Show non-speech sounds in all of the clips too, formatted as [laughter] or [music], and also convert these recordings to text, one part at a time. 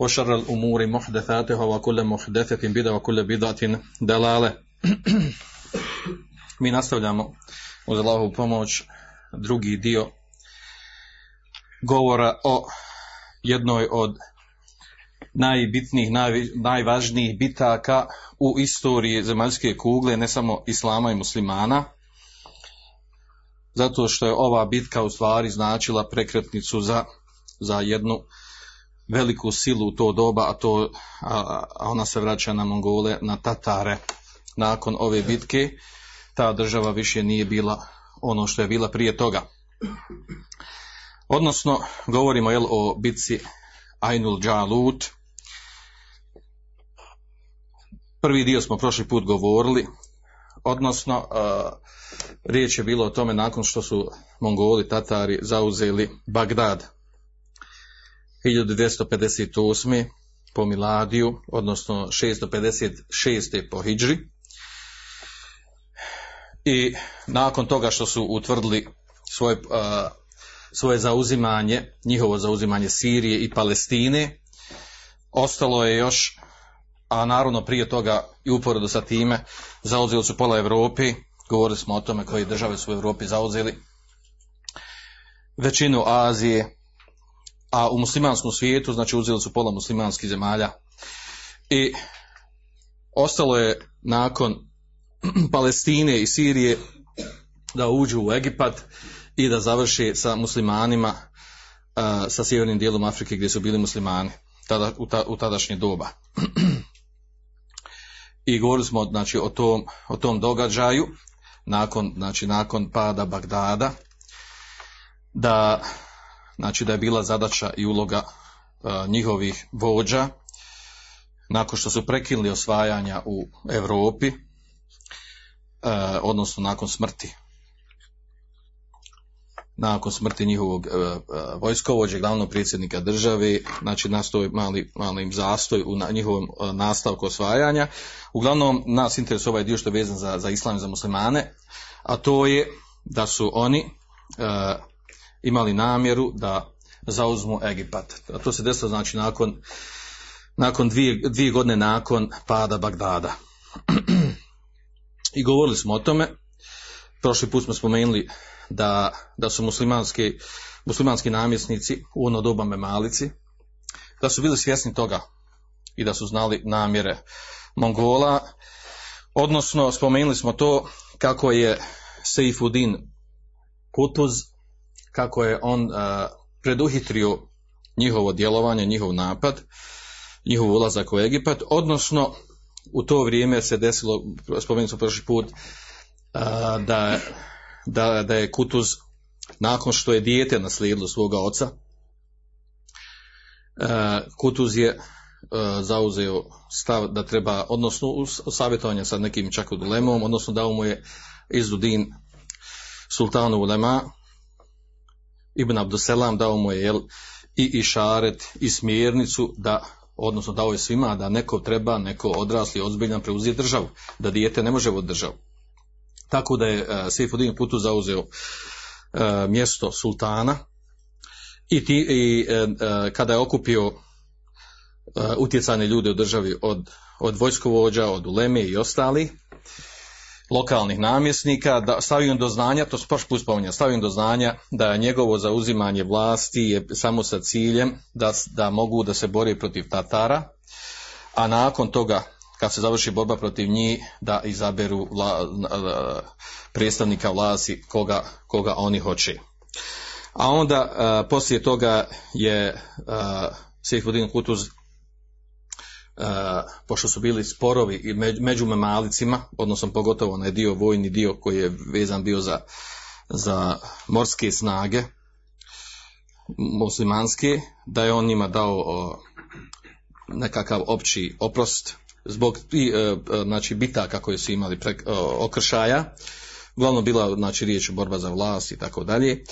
وشر الأمور محدثاتها وكل محدثة بدعة وكل بدعة دلالة [clears throat] Mi nastavljamo uz Allahovu pomoć drugi dio govora o jednoj od najbitnijih, naj, najvažnijih bitaka u istoriji zemaljske kugle, ne samo islama i muslimana, zato što je ova bitka u stvari značila prekretnicu za, za jednu veliku silu u to doba, a, to, a, ona se vraća na Mongole, na Tatare. Nakon ove bitke ta država više nije bila ono što je bila prije toga. Odnosno, govorimo jel, o bitci Ainul Džalut. Prvi dio smo prošli put govorili, odnosno uh, riječ je bilo o tome nakon što su Mongoli, Tatari zauzeli Bagdad 1258. po Miladiju, odnosno 656. po Hidžri. I nakon toga što su utvrdili svoje svoje zauzimanje, njihovo zauzimanje Sirije i Palestine. Ostalo je još, a naravno prije toga i uporedo sa time, zauzeli su pola Europi, govorili smo o tome koje države su u Europi zauzeli, većinu Azije, a u muslimanskom svijetu, znači uzeli su pola muslimanskih zemalja. I ostalo je nakon [clears throat] Palestine i Sirije da uđu u Egipat, i da završi sa muslimanima sa sjevernim dijelom Afrike gdje su bili muslimani tada, u, ta, u tadašnje doba. [clears throat] I govorili smo znači, o, tom, o tom događaju nakon, znači, nakon pada Bagdada da, znači, da je bila zadaća i uloga uh, njihovih vođa nakon što su prekinuli osvajanja u Europi uh, odnosno nakon smrti nakon smrti njihovog e, e, vojskovođe, glavnog predsjednika države, znači nastoj mali, mali zastoj u njihovom e, nastavku osvajanja. Uglavnom nas interesuje ovaj dio što je vezan za, za islam i za muslimane, a to je da su oni e, imali namjeru da zauzmu Egipat. A to se desilo znači nakon, nakon dvije, dvije godine nakon pada Bagdada. [clears throat] I govorili smo o tome, prošli put smo spomenuli da, da su muslimanski, muslimanski namjesnici u ono doba Memalici, da su bili svjesni toga i da su znali namjere Mongola, odnosno spomenuli smo to kako je Seifuddin Kutuz, kako je on uh, preduhitrio njihovo djelovanje, njihov napad, njihov ulazak u Egipat, odnosno u to vrijeme se desilo, spomenuli smo prošli put, uh, da da, da je Kutuz nakon što je dijete naslijedilo svoga oca Kutuz je zauzeo stav da treba, odnosno savjetovanje sa nekim čak u dilemom, odnosno dao mu je Izudin sultanu ulema Ibn Abduselam dao mu je jel, i išaret i smjernicu da odnosno dao je svima da neko treba, neko odrasli ozbiljan preuzije državu, da dijete ne može voditi državu. Tako da je uh, Seifuddin Putu zauzeo uh, mjesto sultana i, ti, i uh, kada je okupio utjecane ljude u državi od, od vojskovođa, od uleme i ostali lokalnih namjesnika, da stavio do znanja, to prošli put spominja, stavio do znanja da je njegovo zauzimanje vlasti je samo sa ciljem da, da mogu da se bori protiv Tatara, a nakon toga kad se završi borba protiv njih, da izaberu vla, predstavnika vlasti koga, koga oni hoće. A onda poslije toga je Sejfudin Kutuz pošto su bili sporovi i među memalicima, odnosno pogotovo onaj dio, vojni dio koji je vezan bio za, za morske snage muslimanske, da je on njima dao nekakav opći oprost zbog i, e, znači, bitaka koje su imali pre, okršaja. Uglavnom bila znači, riječ borba za vlast i tako dalje.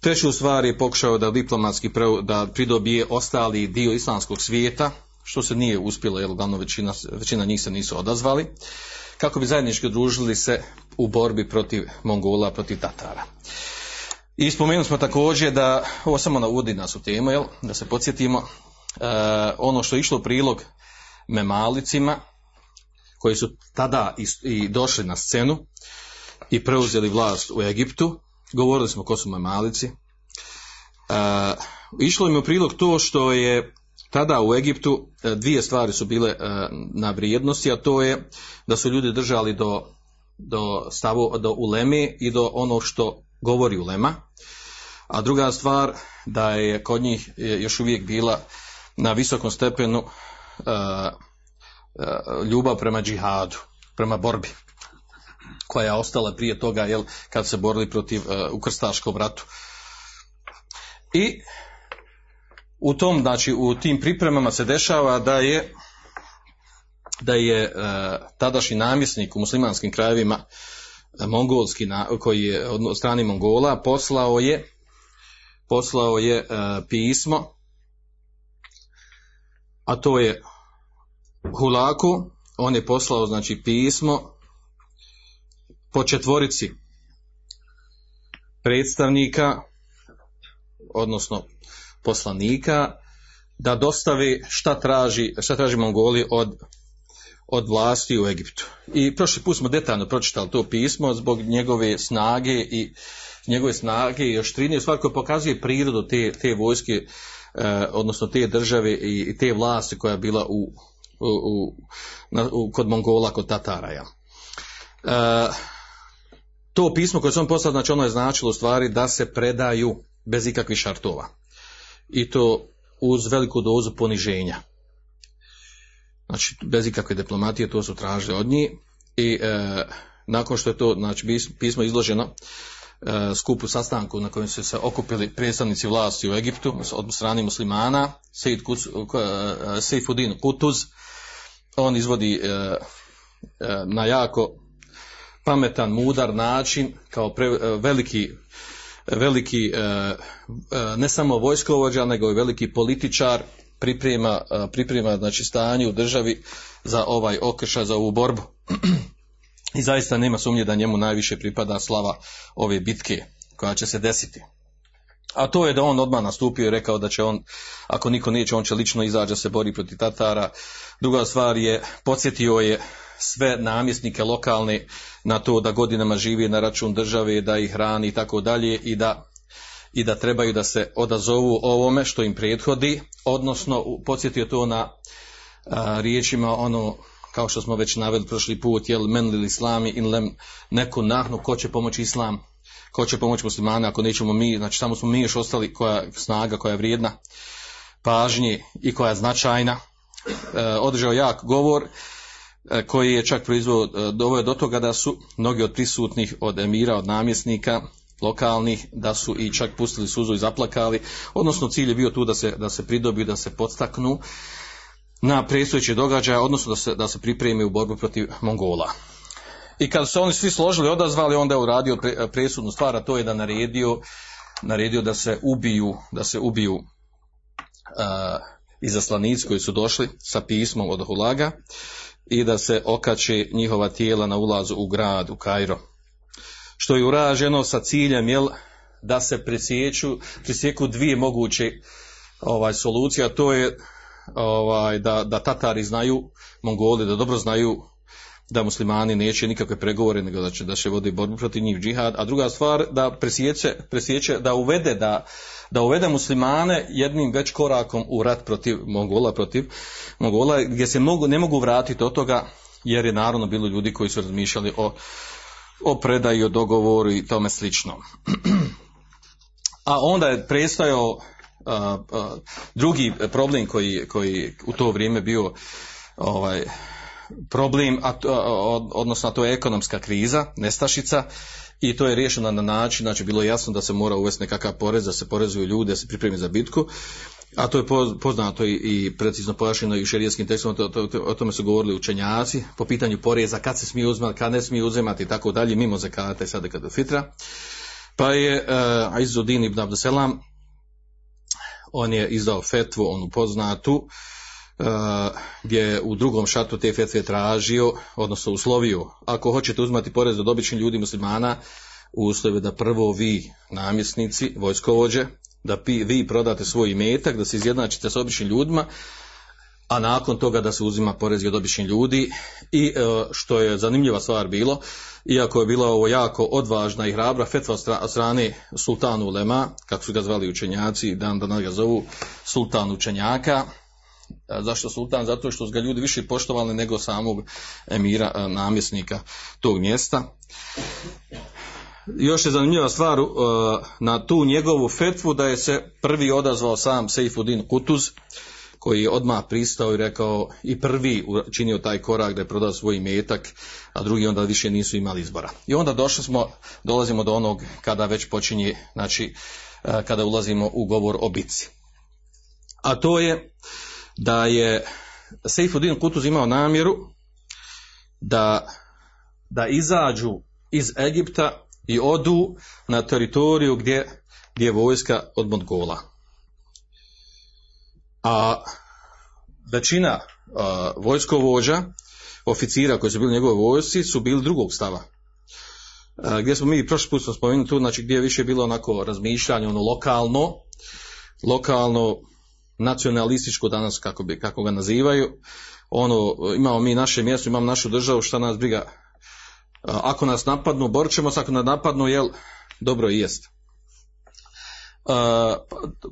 Treću stvar je pokušao da diplomatski da pridobije ostali dio islamskog svijeta, što se nije uspjelo, jer uglavnom većina, većina njih se nisu odazvali, kako bi zajednički družili se u borbi protiv Mongola, protiv Tatara. I spomenuli smo također da, ovo samo navodi nas u temu, jel, da se podsjetimo, uh, ono što je išlo u prilog memalicima, koji su tada i, i došli na scenu i preuzeli vlast u Egiptu, govorili smo ko su memalici, uh, išlo im u prilog to što je tada u Egiptu e, dvije stvari su bile e, na vrijednosti, a to je da su ljudi držali do, do stavu, do uleme i do ono što govori ulema. A druga stvar, da je kod njih još uvijek bila na visokom stepenu ljubav prema džihadu, prema borbi koja je ostala prije toga jel, kad se borili protiv uh, u krstaškom ratu. I u tom, znači u tim pripremama se dešava da je da je e, tadašnji namjesnik u muslimanskim krajevima e, mongolski na, koji je od strani Mongola poslao je poslao je e, pismo a to je Hulaku. On je poslao znači pismo po četvorici predstavnika odnosno poslanika da dostavi šta traži, šta traži Mongoli od, od vlasti u Egiptu. I prošli put smo detaljno pročitali to pismo zbog njegove snage i njegove snage i oštrine, koja pokazuje prirodu te, te vojske, eh, odnosno te države i, te vlasti koja je bila u, u, u, kod Mongola, kod Tatara. Ja. Eh, to pismo koje sam poslao, znači ono je značilo u stvari da se predaju bez ikakvih šartova i to uz veliku dozu poniženja. Znači, bez ikakve diplomatije to su tražili od njih i e, nakon što je to znači, pismo izloženo e, skupu sastanku na kojem su se okupili predstavnici vlasti u Egiptu od strane muslimana, Sejid e, Kutuz, on izvodi e, e, na jako pametan, mudar način, kao pre, e, veliki veliki e, e, ne samo vojskovođa nego i veliki političar priprema, e, priprema znači stanje u državi za ovaj okršaj za ovu borbu [clears throat] i zaista nema sumnje da njemu najviše pripada slava ove bitke koja će se desiti a to je da on odmah nastupio i rekao da će on, ako niko neće, on će lično izađa se bori protiv Tatara. Druga stvar je, podsjetio je sve namjesnike lokalne na to da godinama živi na račun države, da ih hrani i tako dalje i da i da trebaju da se odazovu ovome što im prethodi, odnosno podsjetio to na a, riječima ono kao što smo već naveli prošli put, jel men li islami in lem neku nahnu, ko će pomoći islam, ko će pomoći muslimane, ako nećemo mi, znači samo smo mi još ostali koja snaga, koja je vrijedna pažnje i koja je značajna. E, održao jak govor koji je čak proizvod e, doveo do toga da su mnogi od prisutnih od emira, od namjesnika lokalnih, da su i čak pustili suzu i zaplakali, odnosno cilj je bio tu da se, da se pridobiju, da se podstaknu na predstojeće događaje, odnosno da se, da se pripremi u borbu protiv Mongola. I kad su oni svi složili, odazvali, onda je uradio presudnu stvar, a to je da naredio, naredio da se ubiju, da se ubiju uh, izaslanici koji su došli sa pismom od Hulaga i da se okače njihova tijela na ulazu u grad, u Kairo. Što je uraženo sa ciljem, jel, da se presjeću, presjeku dvije moguće ovaj, solucija, to je ovaj, da, da Tatari znaju, Mongoli, da dobro znaju da muslimani neće nikakve pregovore, nego da će, da će vodi borbu protiv njih džihad, a druga stvar da presjeće, presjeće da uvede da da uvede muslimane jednim već korakom u rat protiv Mongola, protiv Mongola, gdje se mogu, ne mogu vratiti od toga jer je naravno bilo ljudi koji su razmišljali o, o predaji, o dogovoru i tome slično. [clears throat] A onda je prestajao drugi problem koji, koji u to vrijeme bio ovaj, problem, a, odnosno to je ekonomska kriza, nestašica, i to je riješeno na način, znači bilo je jasno da se mora uvesti nekakav porez, da se porezuju ljudi, da se pripremi za bitku, a to je poznato i, precizno pojašnjeno i u šerijskim tekstom, o tome su govorili učenjaci, po pitanju poreza, kad se smije uzimati, kad ne smije uzimati i tako dalje, mimo zakata i sada kada fitra. Pa je uh, eh, Izudin ibn Abdeselam, on je izdao fetvu, onu poznatu, gdje je u drugom šatu te fetve tražio, odnosno uslovio, ako hoćete uzmati porez od običnih ljudi muslimana, uslovi da prvo vi, namjesnici, vojskovođe, da vi prodate svoj imetak, da se izjednačite s običnim ljudima, a nakon toga da se uzima porez od običnih ljudi. I e, što je zanimljiva stvar bilo, iako je bila ovo jako odvažna i hrabra fetva od strane sultanu Lema, kako su ga zvali učenjaci, dan danas ga zovu sultan učenjaka, Zašto sultan? Zato što su ga ljudi više poštovali nego samog emira, e, namjesnika tog mjesta. Još je zanimljiva stvar e, na tu njegovu fetvu da je se prvi odazvao sam Seifuddin Kutuz, koji je odmah pristao i rekao i prvi činio taj korak da je prodao svoj metak, a drugi onda više nisu imali izbora. I onda došli smo, dolazimo do onog kada već počinje, znači e, kada ulazimo u govor o bici. A to je da je Seifuddin Kutuz imao namjeru da, da izađu iz Egipta i odu na teritoriju gdje, gdje je vojska od Mongola. A većina vojskovođa, oficira koji su bili njegove vojsci, su bili drugog stava. gdje smo mi prošli put smo spomenuli tu, znači gdje je više bilo onako razmišljanje, ono lokalno, lokalno, nacionalističko danas kako, bi, kako ga nazivaju, ono, imamo mi naše mjesto, imamo našu državu, šta nas briga, ako nas napadnu, borit ćemo se, ako nas napadnu, jel, dobro i jest. Uh,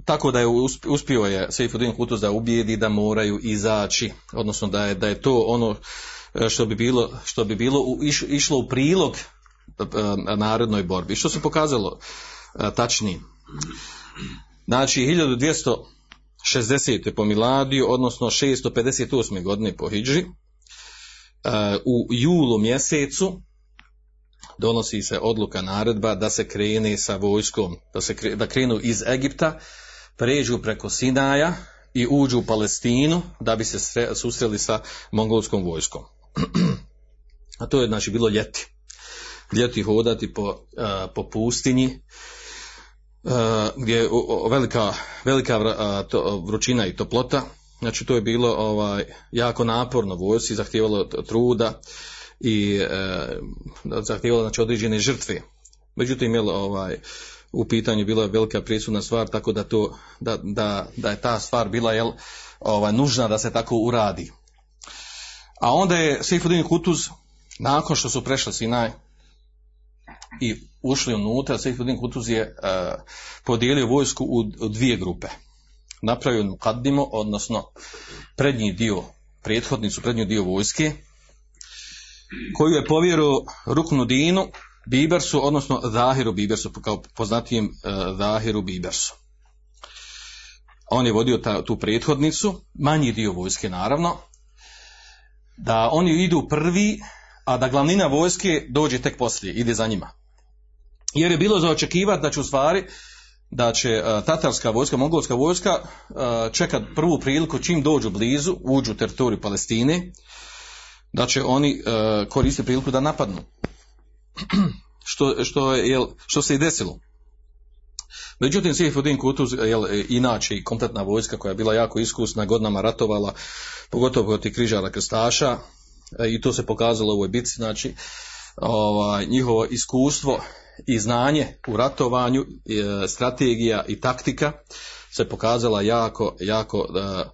tako da je uspio je Seifuddin Kutuz da ubijedi da moraju izaći, odnosno da je, da je to ono e, što bi bilo, što bi bilo išlo u prilog uh, narodnoj borbi. Što se pokazalo uh, tačnije. Znači 1260. po Miladiju, odnosno 658. godine po Hidži, u julu mjesecu donosi se odluka naredba da se krene sa vojskom, da, se da krenu iz Egipta, pređu preko Sinaja i uđu u Palestinu da bi se susreli sa mongolskom vojskom. [clears throat] A to je znači bilo ljeti. Ljeti hodati po, uh, po pustinji, gdje je velika, velika vrućina i toplota. Znači to je bilo ovaj, jako naporno vojsi, zahtijevalo truda i e, zahtijevalo znači određene žrtve. Međutim, je ovaj, u pitanju bila je velika presudna stvar, tako da, to, da, da, da je ta stvar bila jel, ovaj, nužna da se tako uradi. A onda je Seifuddin Kutuz, nakon što su prešli Sinaj i ušli unutra, Seifuddin Kutuz je uh, podijelio vojsku u, dvije grupe. Napravio Mukadimo, odnosno prednji dio, prethodnicu, prednji dio vojske, koju je povjerio Ruknu Dinu Bibersu, odnosno Zahiru Bibersu, kao poznatijem uh, Zahiru Bibersu. On je vodio ta, tu prethodnicu, manji dio vojske naravno, da oni idu prvi, a da glavnina vojske dođe tek poslije, ide za njima. Jer je bilo za očekivati da će u stvari da će uh, tatarska vojska, mongolska vojska uh, čekat prvu priliku čim dođu blizu, uđu u teritoriju Palestine, da će oni uh, koristiti priliku da napadnu. [clears throat] što, što, je, što se i desilo. Međutim, Sifudin Kutuz, jel, inače i kompletna vojska koja je bila jako iskusna, godinama ratovala, pogotovo protiv križara krstaša, e, i to se pokazalo u ovoj bitci, znači, ovaj, njihovo iskustvo i znanje u ratovanju, e, strategija i taktika se pokazala jako, jako uh,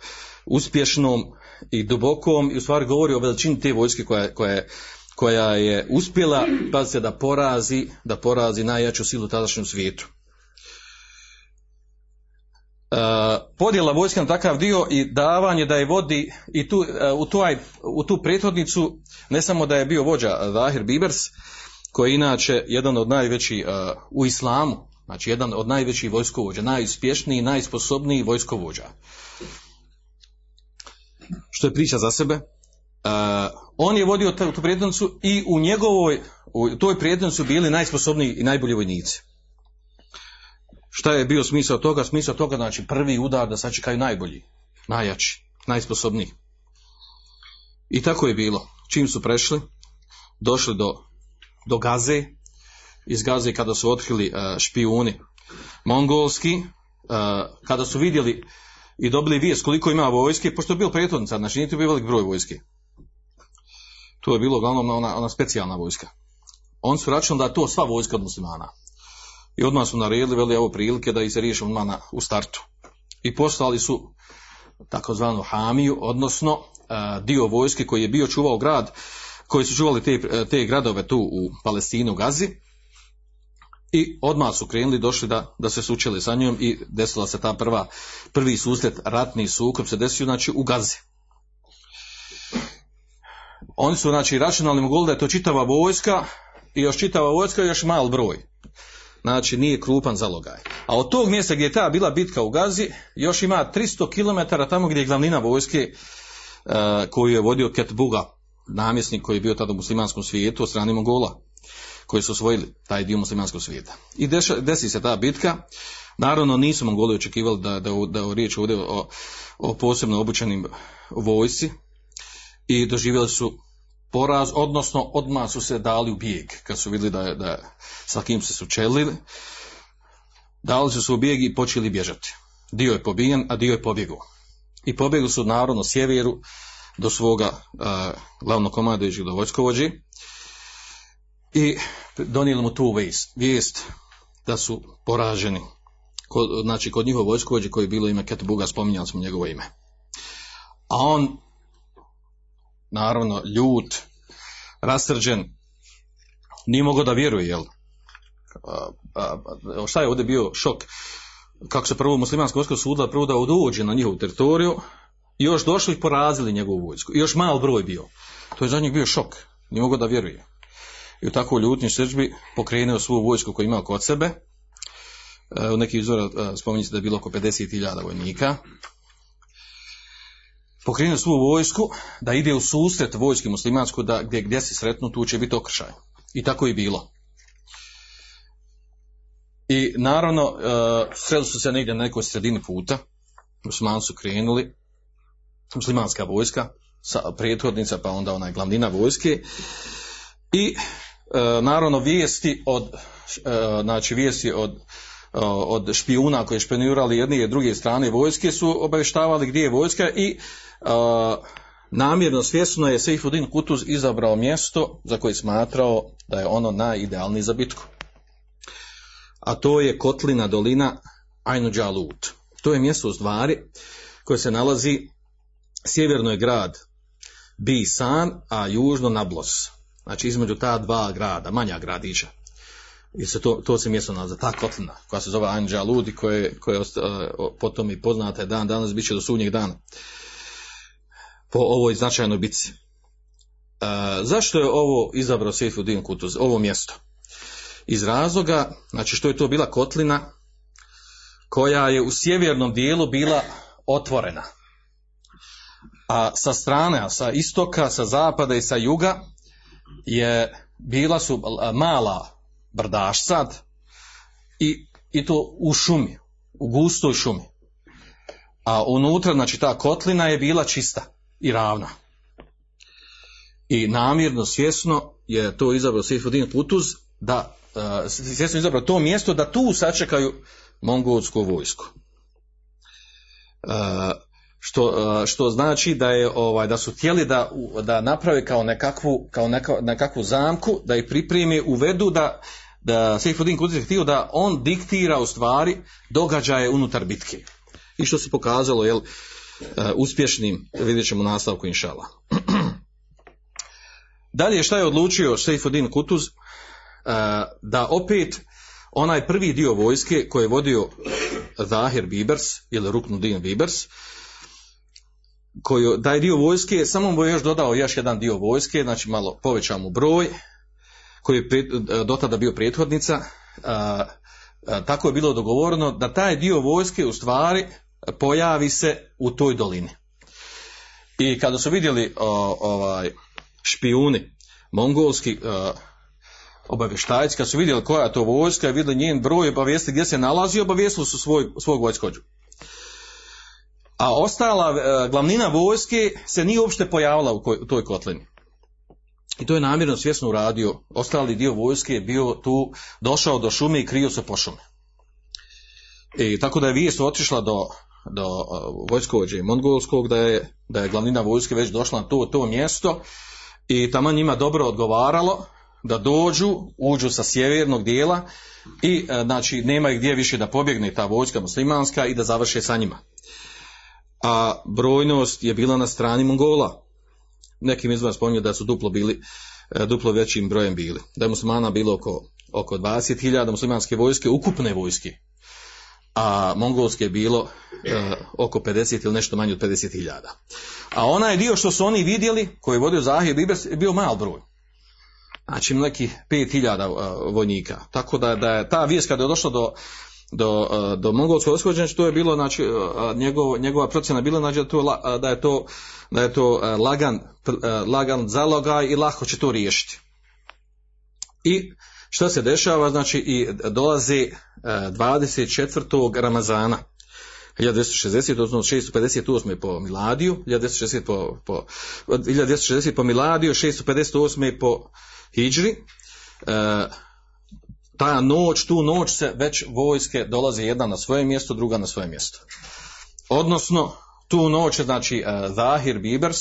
uspješnom i dubokom i u stvari govori o veličini te vojske koja, koja, je, koja je uspjela pa se da porazi, da porazi najjaču silu tadašnjem svijetu. podjela vojske na takav dio i davanje da je vodi i tu, e, u, tuaj, u tu prethodnicu ne samo da je bio vođa Zahir Bibers koji je inače jedan od najvećih u islamu znači jedan od najvećih vojskovođa najuspješniji, najsposobniji vojskovođa što je priča za sebe on je vodio tu prethodnicu i u njegovoj u toj prethodnici su bili najsposobniji i najbolji vojnici Šta je bio smisao toga? Smisao toga znači prvi udar da sačekaju najbolji, najjači, najsposobniji. I tako je bilo. Čim su prešli, došli do, do Gaze, iz Gaze kada su otkrili uh, špijuni mongolski, uh, kada su vidjeli i dobili vijest koliko ima vojske, pošto je bio prethodnica, znači nije to bio velik broj vojske. To je bilo uglavnom ona, ona specijalna vojska. On su računali da je to sva vojska od muslimana. I odmah su naredili, veli ovo prilike da ih se riješi odmah na, u startu. I poslali su takozvanu Hamiju, odnosno dio vojske koji je bio čuvao grad, koji su čuvali te, te gradove tu u Palestinu, Gazi. I odmah su krenuli, došli da, da se sučeli sa njom i desila se ta prva, prvi susret, ratni sukob se desio, znači u Gazi. Oni su, znači, računalni mogli da je to čitava vojska i još čitava vojska i još mal broj znači nije krupan zalogaj. A od tog mjesta gdje je ta bila bitka u Gazi, još ima 300 km tamo gdje je glavnina vojske uh, koju je vodio Ketbuga, namjesnik koji je bio tada u muslimanskom svijetu od strane Mongola, koji su osvojili taj dio muslimanskog svijeta. I deša, desi se ta bitka, naravno nisu Mongoli očekivali da, da, da, da riječ ovdje o, o posebno obučenim vojsci i doživjeli su poraz, odnosno odmah su se dali u bijeg, kad su vidjeli da je, da je, sa kim se su čelili, dali su se u bijeg i počeli bježati. Dio je pobijen, a dio je pobjegao. I pobjegli su naravno sjeveru do svoga uh, glavnog do vojskovođi i donijeli mu tu vijest, vijest da su poraženi. Kod, znači kod njihov vojskovođe koji je bilo ime Ketbuga, spominjali smo njegovo ime. A on naravno ljut, rasrđen, nije mogao da vjeruje, jel? A, a, šta je ovdje bio šok? Kako se prvo muslimansko vojsko sudila, prvo da uđe na njihovu teritoriju, i još došli i porazili njegovu vojsku. I još mal broj bio. To je za njih bio šok. Nije mogao da vjeruje. I u takvoj ljutnji srđbi pokrenuo svu vojsku koju imao kod sebe. U nekih izvora spominje se da je bilo oko 50.000 vojnika pokrenuo svu vojsku da ide u susret vojski muslimansku da gdje, gdje se sretnu tu će biti okršaj. I tako je bilo. I naravno uh, sreli su se negdje na nekoj sredini puta. Muslimani su krenuli muslimanska vojska sa prethodnica pa onda onaj glavnina vojske i uh, naravno vijesti od uh, znači vijesti od od špijuna koji špionirali jedne i druge strane vojske su obavještavali gdje je vojska i uh, namjerno svjesno je Seifuddin Kutuz izabrao mjesto za koje smatrao da je ono najidealniji za bitku. A to je Kotlina dolina Ainu Džalut. To je mjesto u stvari koje se nalazi sjeverno je grad Bisan, a južno Nablos. Znači između ta dva grada, manja gradića. I se to, to se mjesto nalazi, ta kotlina, koja se zove Anđa Ludi, koje, uh, potom i poznate dan, danas bit će do sunnjeg dana. Po ovoj značajnoj bici. Uh, zašto je ovo izabrao Sejfudin Kutuz, ovo mjesto? Iz razloga, znači što je to bila kotlina, koja je u sjevernom dijelu bila otvorena. A sa strane, a sa istoka, sa zapada i sa juga je bila su mala brdaš sad i, i to u šumi, u gustoj šumi. A unutra, znači ta kotlina je bila čista i ravna. I namjerno, svjesno je to izabrao Sifudin Putuz da, uh, svjesno izabrao to mjesto da tu sačekaju mongolsku vojsku. Što, uh, što znači da je ovaj da su htjeli da, da naprave kao nekakvu, kao neka, nekakvu zamku, da ih pripremi, uvedu da da Sejfudin Kudir htio da on diktira u stvari događaje unutar bitke. I što se pokazalo, jel, uh, uspješnim, vidjet ćemo nastavku inšala. [clears throat] Dalje, šta je odlučio Sejfudin Kutuz? Uh, da opet onaj prvi dio vojske koji je vodio Zahir Bibers ili Ruknudin Bibers, koji, taj dio vojske, samo mu je još dodao još jedan dio vojske, znači malo povećao mu broj, koji je pred, do tada bio prethodnica, a, a, tako je bilo dogovoreno da taj dio vojske u stvari pojavi se u toj dolini. I kada su vidjeli o, ovaj špijuni mongolski o, obavještajci, kad su vidjeli koja je to vojska, vidjeli njen broj, obavijesti gdje se nalazi, obavijestili su svoj, svog vojskođu. A ostala e, glavnina vojske se nije uopšte pojavila u, toj kotlini. I to je namjerno svjesno uradio. Ostali dio vojske je bio tu, došao do šume i krio se po šume. I tako da je vijest otišla do, do uh, vojskovođe mongolskog, da je, da je glavnina vojske već došla na to, to mjesto i tamo njima dobro odgovaralo da dođu, uđu sa sjevernog dijela i uh, znači nema gdje više da pobjegne ta vojska muslimanska i da završe sa njima. A brojnost je bila na strani Mongola, nekim izvora spominju da su duplo bili, e, duplo većim brojem bili. Da je muslimana bilo oko, oko 20.000 muslimanske vojske, ukupne vojske, a mongolske je bilo e, oko 50 ili nešto manje od 50.000. A onaj dio što su oni vidjeli, koji je vodio Zahir Bibers, je bio mal broj. Znači neki 5.000 e, vojnika. Tako da, da je ta vijest kada je došla do, do, e, do mongolskog osvođenja, to je bilo, znači, njegov, njegova procjena bila, znači, da, to, da je to da je to uh, lagan, lagan zalogaj i lako će to riješiti. I što se dešava, znači i dolazi uh, 24. Ramazana 1260, odnosno 658. po Miladiju, 1260 po, po, 1260 po Miladiju, 658. po Hidžri. Ta noć, tu noć se već vojske dolazi jedna na svoje mjesto, druga na svoje mjesto. Odnosno, tu noć, znači uh, Zahir Bibers,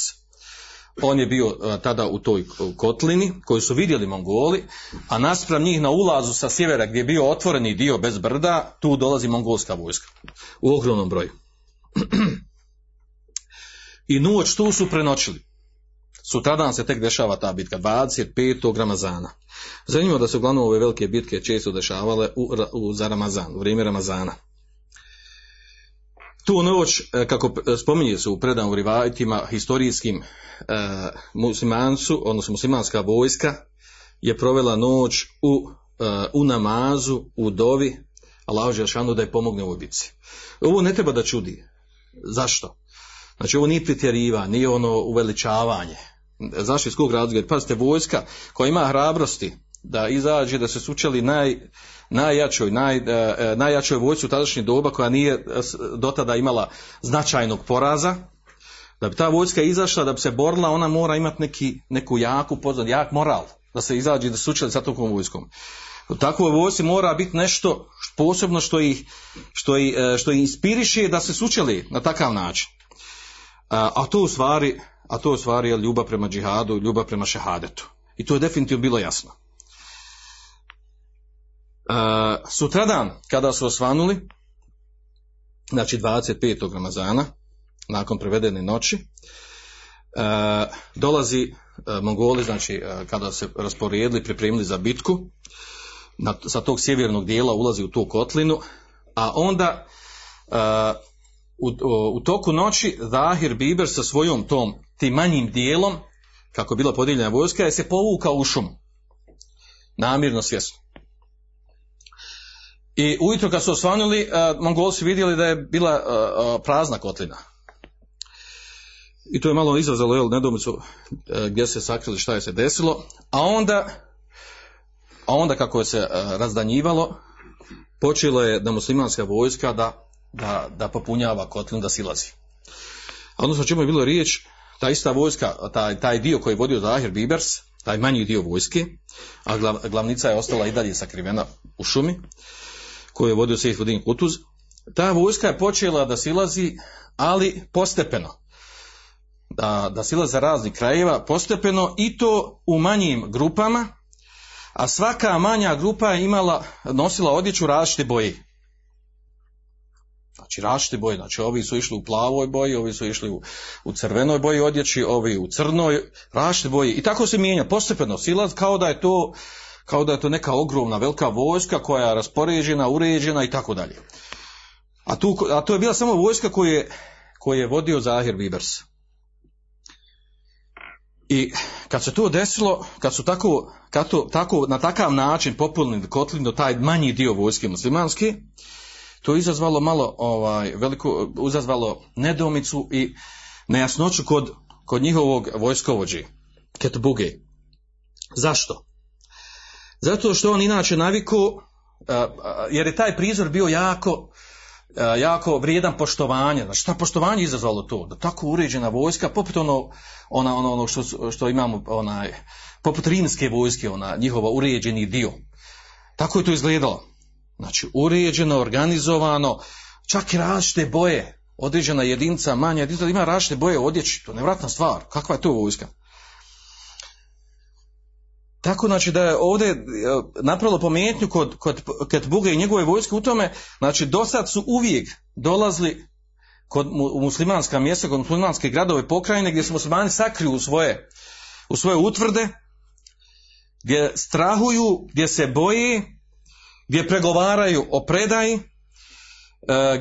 on je bio uh, tada u toj kotlini koju su vidjeli Mongoli, a naspram njih na ulazu sa sjevera gdje je bio otvoreni dio bez brda, tu dolazi mongolska vojska u ogromnom broju. [clears throat] I noć tu su prenoćili. Sutradan se tek dešava ta bitka, 25. Ramazana. Zanimljivo da se uglavnom ove velike bitke često dešavale u, u, za Ramazan, u vrijeme Ramazana. Tu noć, kako spominje se u predanom rivajtima historijskim, e, muslimancu, odnosno muslimanska vojska, je provela noć u, e, u namazu, u dovi, Allah Žešanu da je pomogne u bitci. Ovo ne treba da čudi. Zašto? Znači ovo nije pretjeriva, nije ono uveličavanje. Zašto iz kog razloga? Pazite, vojska koja ima hrabrosti da izađe, da se sučeli naj, najjačoj, naj, uh, najjačoj vojci u tadašnje doba koja nije dotada imala značajnog poraza, da bi ta vojska izašla, da bi se borila, ona mora imati neki, neku jaku pozad, jak moral, da se izađe da se sučeli sa tokom vojskom. U takvoj vojsci mora biti nešto posebno što ih, što ih, što ih inspiriše da se sučeli na takav način. A, a to u stvari, a to u stvari je ljubav prema džihadu, ljubav prema šehadetu. I to je definitivno bilo jasno. Uh, sutradan, kada su osvanuli, znači 25. Ramazana, nakon prevedene noći, uh, dolazi uh, Mongoli, znači uh, kada se rasporedili, pripremili za bitku, na, sa tog sjevernog dijela ulazi u tu kotlinu, a onda uh, u, u, toku noći Zahir Biber sa svojom tom, tim manjim dijelom, kako je bila podijeljena vojska, je se povukao u šum. Namirno svjesno. I ujutro kad su osvanuli, Mongoli su vidjeli da je bila uh, prazna kotlina. I to je malo izrazalo jel, nedomicu gdje se sakrili šta je se desilo. A onda, a onda kako je se razdanjivalo, počelo je da muslimanska vojska da, da, da popunjava kotlinu, da silazi. A odnosno čemu je bilo riječ, ta ista vojska, taj, taj dio koji je vodio Zahir Bibers, taj manji dio vojske, a glav, glavnica je ostala i dalje sakrivena u šumi, koju je vodio Sejfudin Kutuz, ta vojska je počela da silazi, ali postepeno. Da, da silazi za raznih krajeva, postepeno i to u manjim grupama, a svaka manja grupa je imala, nosila odjeću različite boje. Znači različite boje, znači ovi su išli u plavoj boji, ovi su išli u, u crvenoj boji odjeći, ovi u crnoj, različite boje. I tako se mijenja, postepeno silaz, kao da je to kao da je to neka ogromna velika vojska koja je raspoređena, uređena i tako dalje. A, tu, a to je bila samo vojska koju je, koju je vodio Zahir Bibers. I kad se to desilo, kad su tako, kad to, tako na takav način popunili do taj manji dio vojske muslimanske, to je izazvalo malo ovaj, veliko, izazvalo nedomicu i nejasnoću kod, kod njihovog vojskovođi, Ketbuge. Zašto? Zato što on inače naviku, jer je taj prizor bio jako, jako vrijedan poštovanja. Znači, šta poštovanje izazvalo to? Da tako uređena vojska, poput ono, ona, ono, ono što, što imamo, onaj, poput rimske vojske, ona, njihova uređeni dio. Tako je to izgledalo. Znači, uređeno, organizovano, čak i različite boje. Određena jedinca, manja jedinca, ima različite boje odjeći. To je nevratna stvar. Kakva je to vojska? Tako znači da je ovdje e, napravilo pometnju kod, kod, kod Buga i njegove vojske u tome, znači do sad su uvijek dolazili kod u muslimanska mjesta, kod muslimanske gradove pokrajine gdje se muslimani sakriju u svoje, u svoje utvrde, gdje strahuju, gdje se boje, gdje pregovaraju o predaji, e,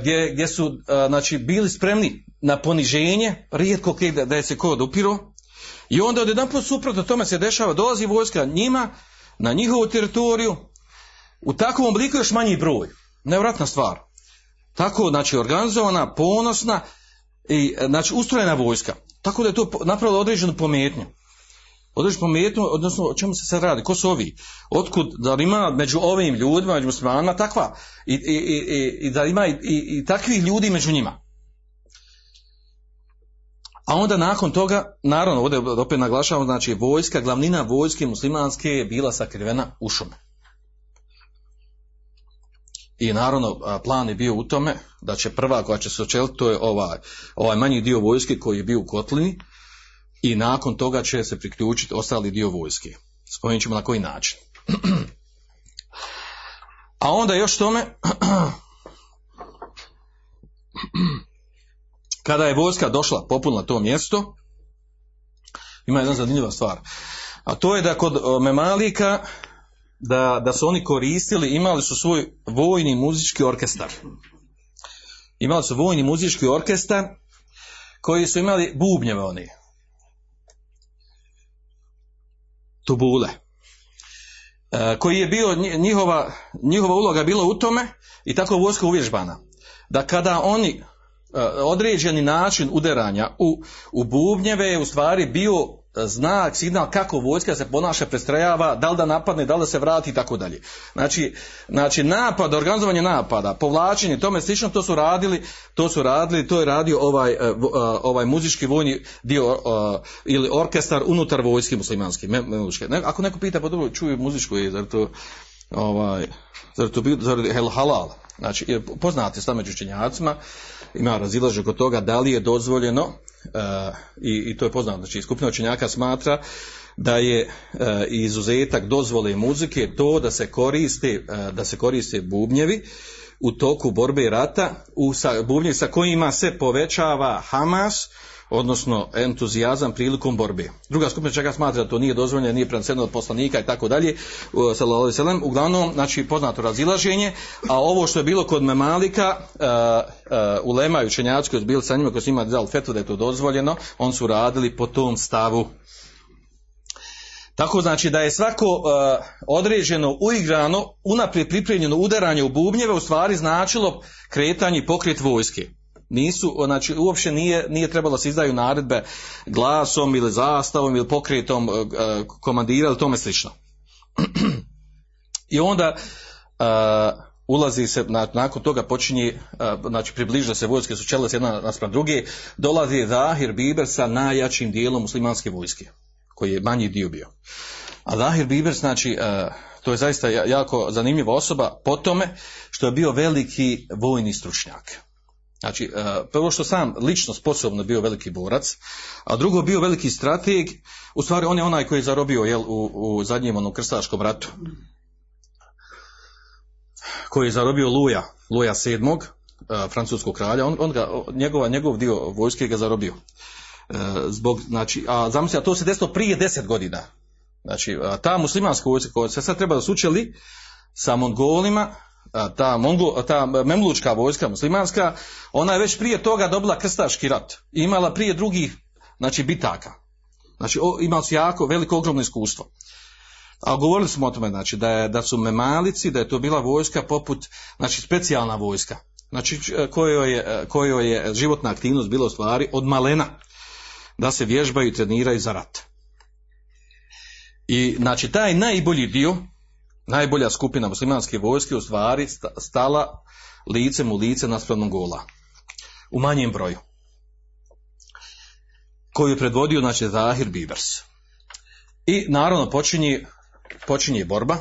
gdje, gdje su e, znači, bili spremni na poniženje, rijetko da, da je se ko odupiro, i onda odjedanput suprotno tome se dešava, dolazi vojska njima, na njihovu teritoriju, u takvom obliku još manji broj. Nevratna stvar. Tako, znači, organizovana, ponosna i, znači, ustrojena vojska. Tako da je to napravilo određenu pometnju. Određenu pometnju, odnosno, o čemu se sad radi? Ko su ovi? Otkud, da li ima među ovim ljudima, među muslimanima, takva, i, i, i, i da ima i, i takvih ljudi među njima. A onda nakon toga, naravno, ovdje opet naglašavam, znači vojska, glavnina vojske muslimanske je bila sakrivena u šume. I naravno, plan je bio u tome da će prva koja će se očeliti, to je ovaj, ovaj manji dio vojske koji je bio u Kotlini i nakon toga će se priključiti ostali dio vojske. Spomenut ćemo na koji način. A onda još tome, kada je vojska došla, popunila to mjesto, ima jedna zanimljiva stvar. A to je da kod Memalika, da, da su oni koristili, imali su svoj vojni muzički orkestar. Imali su vojni muzički orkestar koji su imali bubnjeve oni. Tubule. E, koji je bio njihova, njihova uloga bila u tome i tako vojska uvježbana. Da kada oni E, određeni način udaranja u, u bubnjeve je u stvari bio znak, signal kako vojska se ponaša, prestrajava, da li da napadne, da li da se vrati i tako dalje. Znači, znači napad, organizovanje napada, povlačenje, tome slično, to su radili, to su radili, to je radio ovaj, e, e, ovaj muzički vojni dio ili orkestar unutar vojske muslimanske. Ako neko pita, pa dobro, čuju muzičku, zar to, ovaj, zar to bio, zar je halal? Znači, poznati ste među činjacima, ima razilaže oko toga da li je dozvoljeno, i, i to je poznato, znači skupina učenjaka smatra da je uh, izuzetak dozvole muzike to da se koriste, uh, da se koriste bubnjevi u toku borbe i rata, u sa, bubnjevi sa kojima se povećava Hamas, odnosno entuzijazam prilikom borbe. Druga skupina čega smatra da to nije dozvoljeno, nije prenoseno od poslanika i tako dalje, uglavnom, znači poznato razilaženje, a ovo što je bilo kod Memalika, uh, uh, u Lema i učenjaci koji su bili sa njima, koji su imali dal fetu da je to dozvoljeno, on su radili po tom stavu. Tako znači da je svako uh, određeno, uigrano, unaprijed pripremljeno udaranje u bubnjeve u stvari značilo kretanje i pokret vojske nisu, znači uopće nije, nije trebalo se izdaju naredbe glasom ili zastavom ili pokretom uh, komandira ili tome slično. [clears throat] I onda uh, ulazi se, na, nakon toga počinje, znači približa se vojske, su čele jedna naspram druge, dolazi Zahir Biber sa najjačim dijelom muslimanske vojske, koji je manji dio bio. A Zahir Biber, znači, to je zaista jako zanimljiva osoba po tome što je bio veliki vojni stručnjak. Znači, e, prvo što sam lično sposobno bio veliki borac, a drugo bio veliki strateg, u stvari on je onaj koji je zarobio jel, u, u zadnjem onom krstaškom ratu, koji je zarobio Luja, Luja VII, e, francuskog kralja, on, on ga, njegova, njegov dio vojske ga zarobio. E, zbog, znači, a zamisli, a to se desilo prije deset godina. Znači, ta muslimanska vojska koja se sad treba da sučeli sa Mongolima, ta, Mongol, ta memlučka vojska muslimanska, ona je već prije toga dobila krstaški rat. Imala prije drugih, znači, bitaka. Znači, o, imali su jako veliko, ogromno iskustvo. A govorili smo o tome, znači, da, je, da su memalici, da je to bila vojska poput, znači, specijalna vojska. Znači, kojoj je, kojoj je životna aktivnost bila u stvari od malena. Da se vježbaju i treniraju za rat. I, znači, taj najbolji dio, najbolja skupina muslimanske vojske u stvari stala licem u lice naspram Mongola. U manjem broju. Koju je predvodio, znači, Zahir Bibers. I naravno počinje, počinje borba.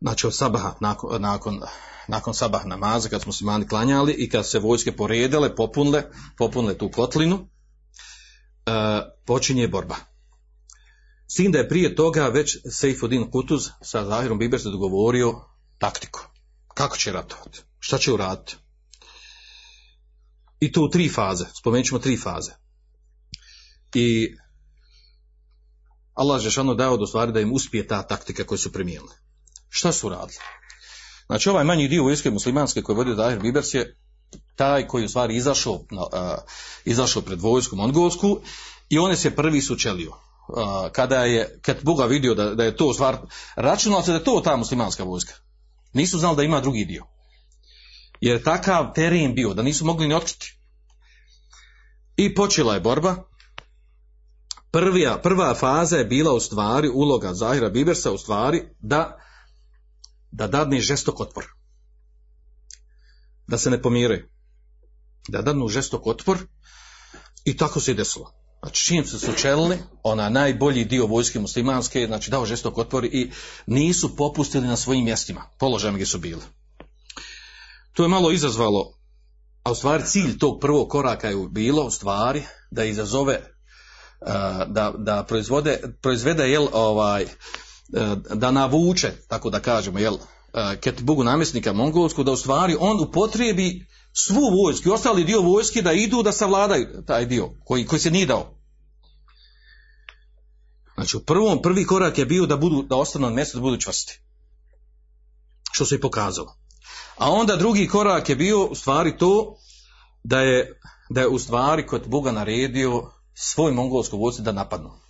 Znači od sabaha, nakon, nakon, nakon sabah namaza, kad smo se mani klanjali i kad se vojske poredele, popunle, popunle tu kotlinu, e, počinje borba. S tim da je prije toga već Seifuddin Kutuz sa Zahirom Bibersom dogovorio taktiku. Kako će ratovati? Šta će uraditi? I to u tri faze. Spomenut ćemo tri faze. I Allah Žešano dao do stvari da im uspije ta taktika koju su primijenili. Šta su radili? Znači ovaj manji dio vojske muslimanske koji vodi Zahir Bibers je taj koji u stvari izašao, uh, izašao pred vojsku mongolsku i on je se prvi sučelio. Kada je, kad Boga vidio da, da je to stvar, računalo se da je to ta muslimanska vojska. Nisu znali da ima drugi dio. Jer takav teren bio, da nisu mogli ni otkriti. I počela je borba. Prvija, prva faza je bila u stvari uloga Zahira Bibersa u stvari da da dadne žestok otpor. Da se ne pomire. Da dadnu žestok otpor i tako se i desilo. Znači čim se sučelili, ona najbolji dio vojske muslimanske, znači dao žestok otpor i nisu popustili na svojim mjestima, položajima gdje su bili. To je malo izazvalo, a u stvari cilj tog prvog koraka je bilo u stvari da izazove, da, da proizvode, proizvede jel, ovaj, da navuče, tako da kažemo, jel, ket Bogu namjesnika mongolsku, da u stvari on upotrijebi svu vojsku i ostali dio vojske da idu da savladaju taj dio koji, koji se nije dao. Znači, u prvom, prvi korak je bio da budu, da ostanu na mjestu, da budu čvrsti. Što se i pokazalo. A onda drugi korak je bio u stvari to da je, da je u stvari kod Boga naredio svoj mongolsku vojsku da napadnu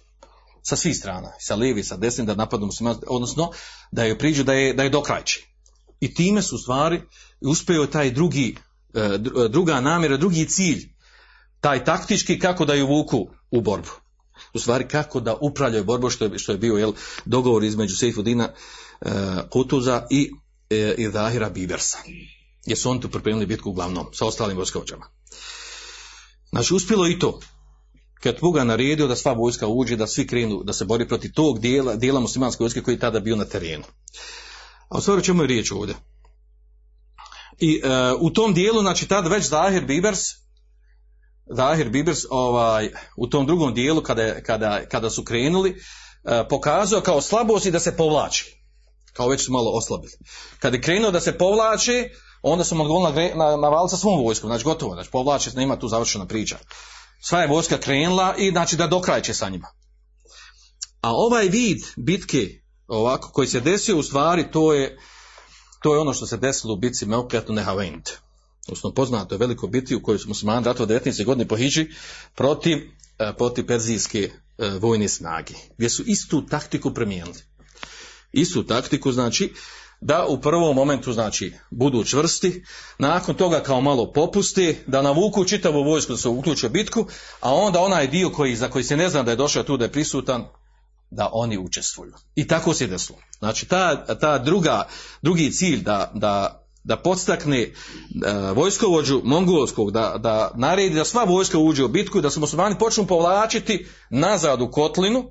sa svih strana, sa lijevi, sa desni, da napadnu odnosno da je priđu da je, da je dokrajči. I time su stvari uspio taj drugi, druga namjera, drugi cilj, taj taktički kako da ju vuku u borbu. U stvari kako da upravljaju borbu što je, što je bio jel, dogovor između Sejfudina uh, Kutuza i, uh, i Zahira Bibersa. Jer su oni tu pripremili bitku uglavnom sa ostalim vojskovođama. Znači uspjelo i to kad Boga naredio da sva vojska uđe, da svi krenu, da se bori protiv tog dijela, dijela muslimanske vojske koji je tada bio na terenu. A u stvari čemu je riječ ovdje? I uh, u tom dijelu, znači tada već Zahir Bibers, Zahir Bibers ovaj, u tom drugom dijelu kada, kada, kada su krenuli, uh, pokazao kao slabost i da se povlači. Kao već su malo oslabili. Kada je krenuo da se povlači, onda su Mongol na, na, na valca svom vojskom, znači gotovo, znači povlači, nema tu završena priča sva je vojska krenula i znači da dokrajče sa njima. A ovaj vid bitke ovako koji se desio u stvari to je to je ono što se desilo u bitci Melketu Nehavent. Odnosno poznato je veliko biti u kojoj su muslimani ratovali 19. godine po Hiđi protiv, protiv perzijske vojne snage. Gdje su istu taktiku premijenili. Istu taktiku znači da u prvom momentu znači budu čvrsti, nakon toga kao malo popusti, da navuku čitavu vojsku da se uključe bitku, a onda onaj dio koji, za koji se ne zna da je došao tu da je prisutan, da oni učestvuju. I tako se desilo. Znači ta, ta druga, drugi cilj da, da, da podstakne e, vojskovođu mongolskog, da, da naredi da sva vojska uđe u bitku i da se muslimani počnu povlačiti nazad u kotlinu,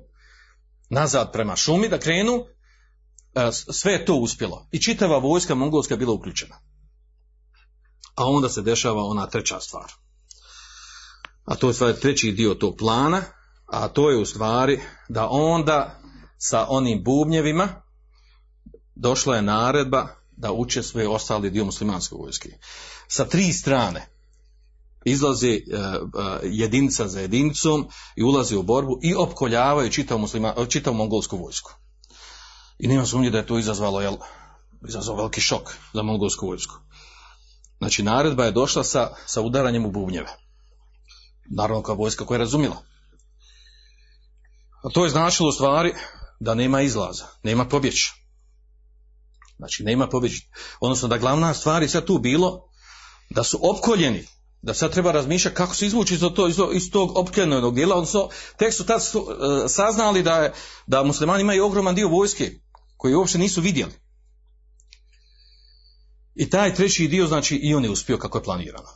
nazad prema šumi da krenu, sve je to uspjelo. I čitava vojska mongolska bila uključena. A onda se dešava ona treća stvar. A to je stvari treći dio tog plana, a to je u stvari da onda sa onim bubnjevima došla je naredba da uče sve ostali dio muslimanske vojske. Sa tri strane izlazi uh, uh, jedinica za jedinicom i ulazi u borbu i opkoljavaju čitav, muslima, čitav mongolsku vojsku. I nema sumnje da je to izazvalo jel, izazvao veliki šok za mongolsku vojsku. Znači, naredba je došla sa, sa udaranjem u bubnjeve. Naravno, kao vojska koja je razumila. A to je značilo u stvari da nema izlaza, nema pobjeća. Znači, nema pobjeća. Odnosno, da glavna stvar je sad tu bilo da su opkoljeni, da sad treba razmišljati kako se izvući iz, to, iz tog opkoljenog dijela, odnosno, tek su tad su, e, saznali da, je, da muslimani imaju ogroman dio vojske koji uopće nisu vidjeli. I taj treći dio, znači, i on je uspio kako je planirano.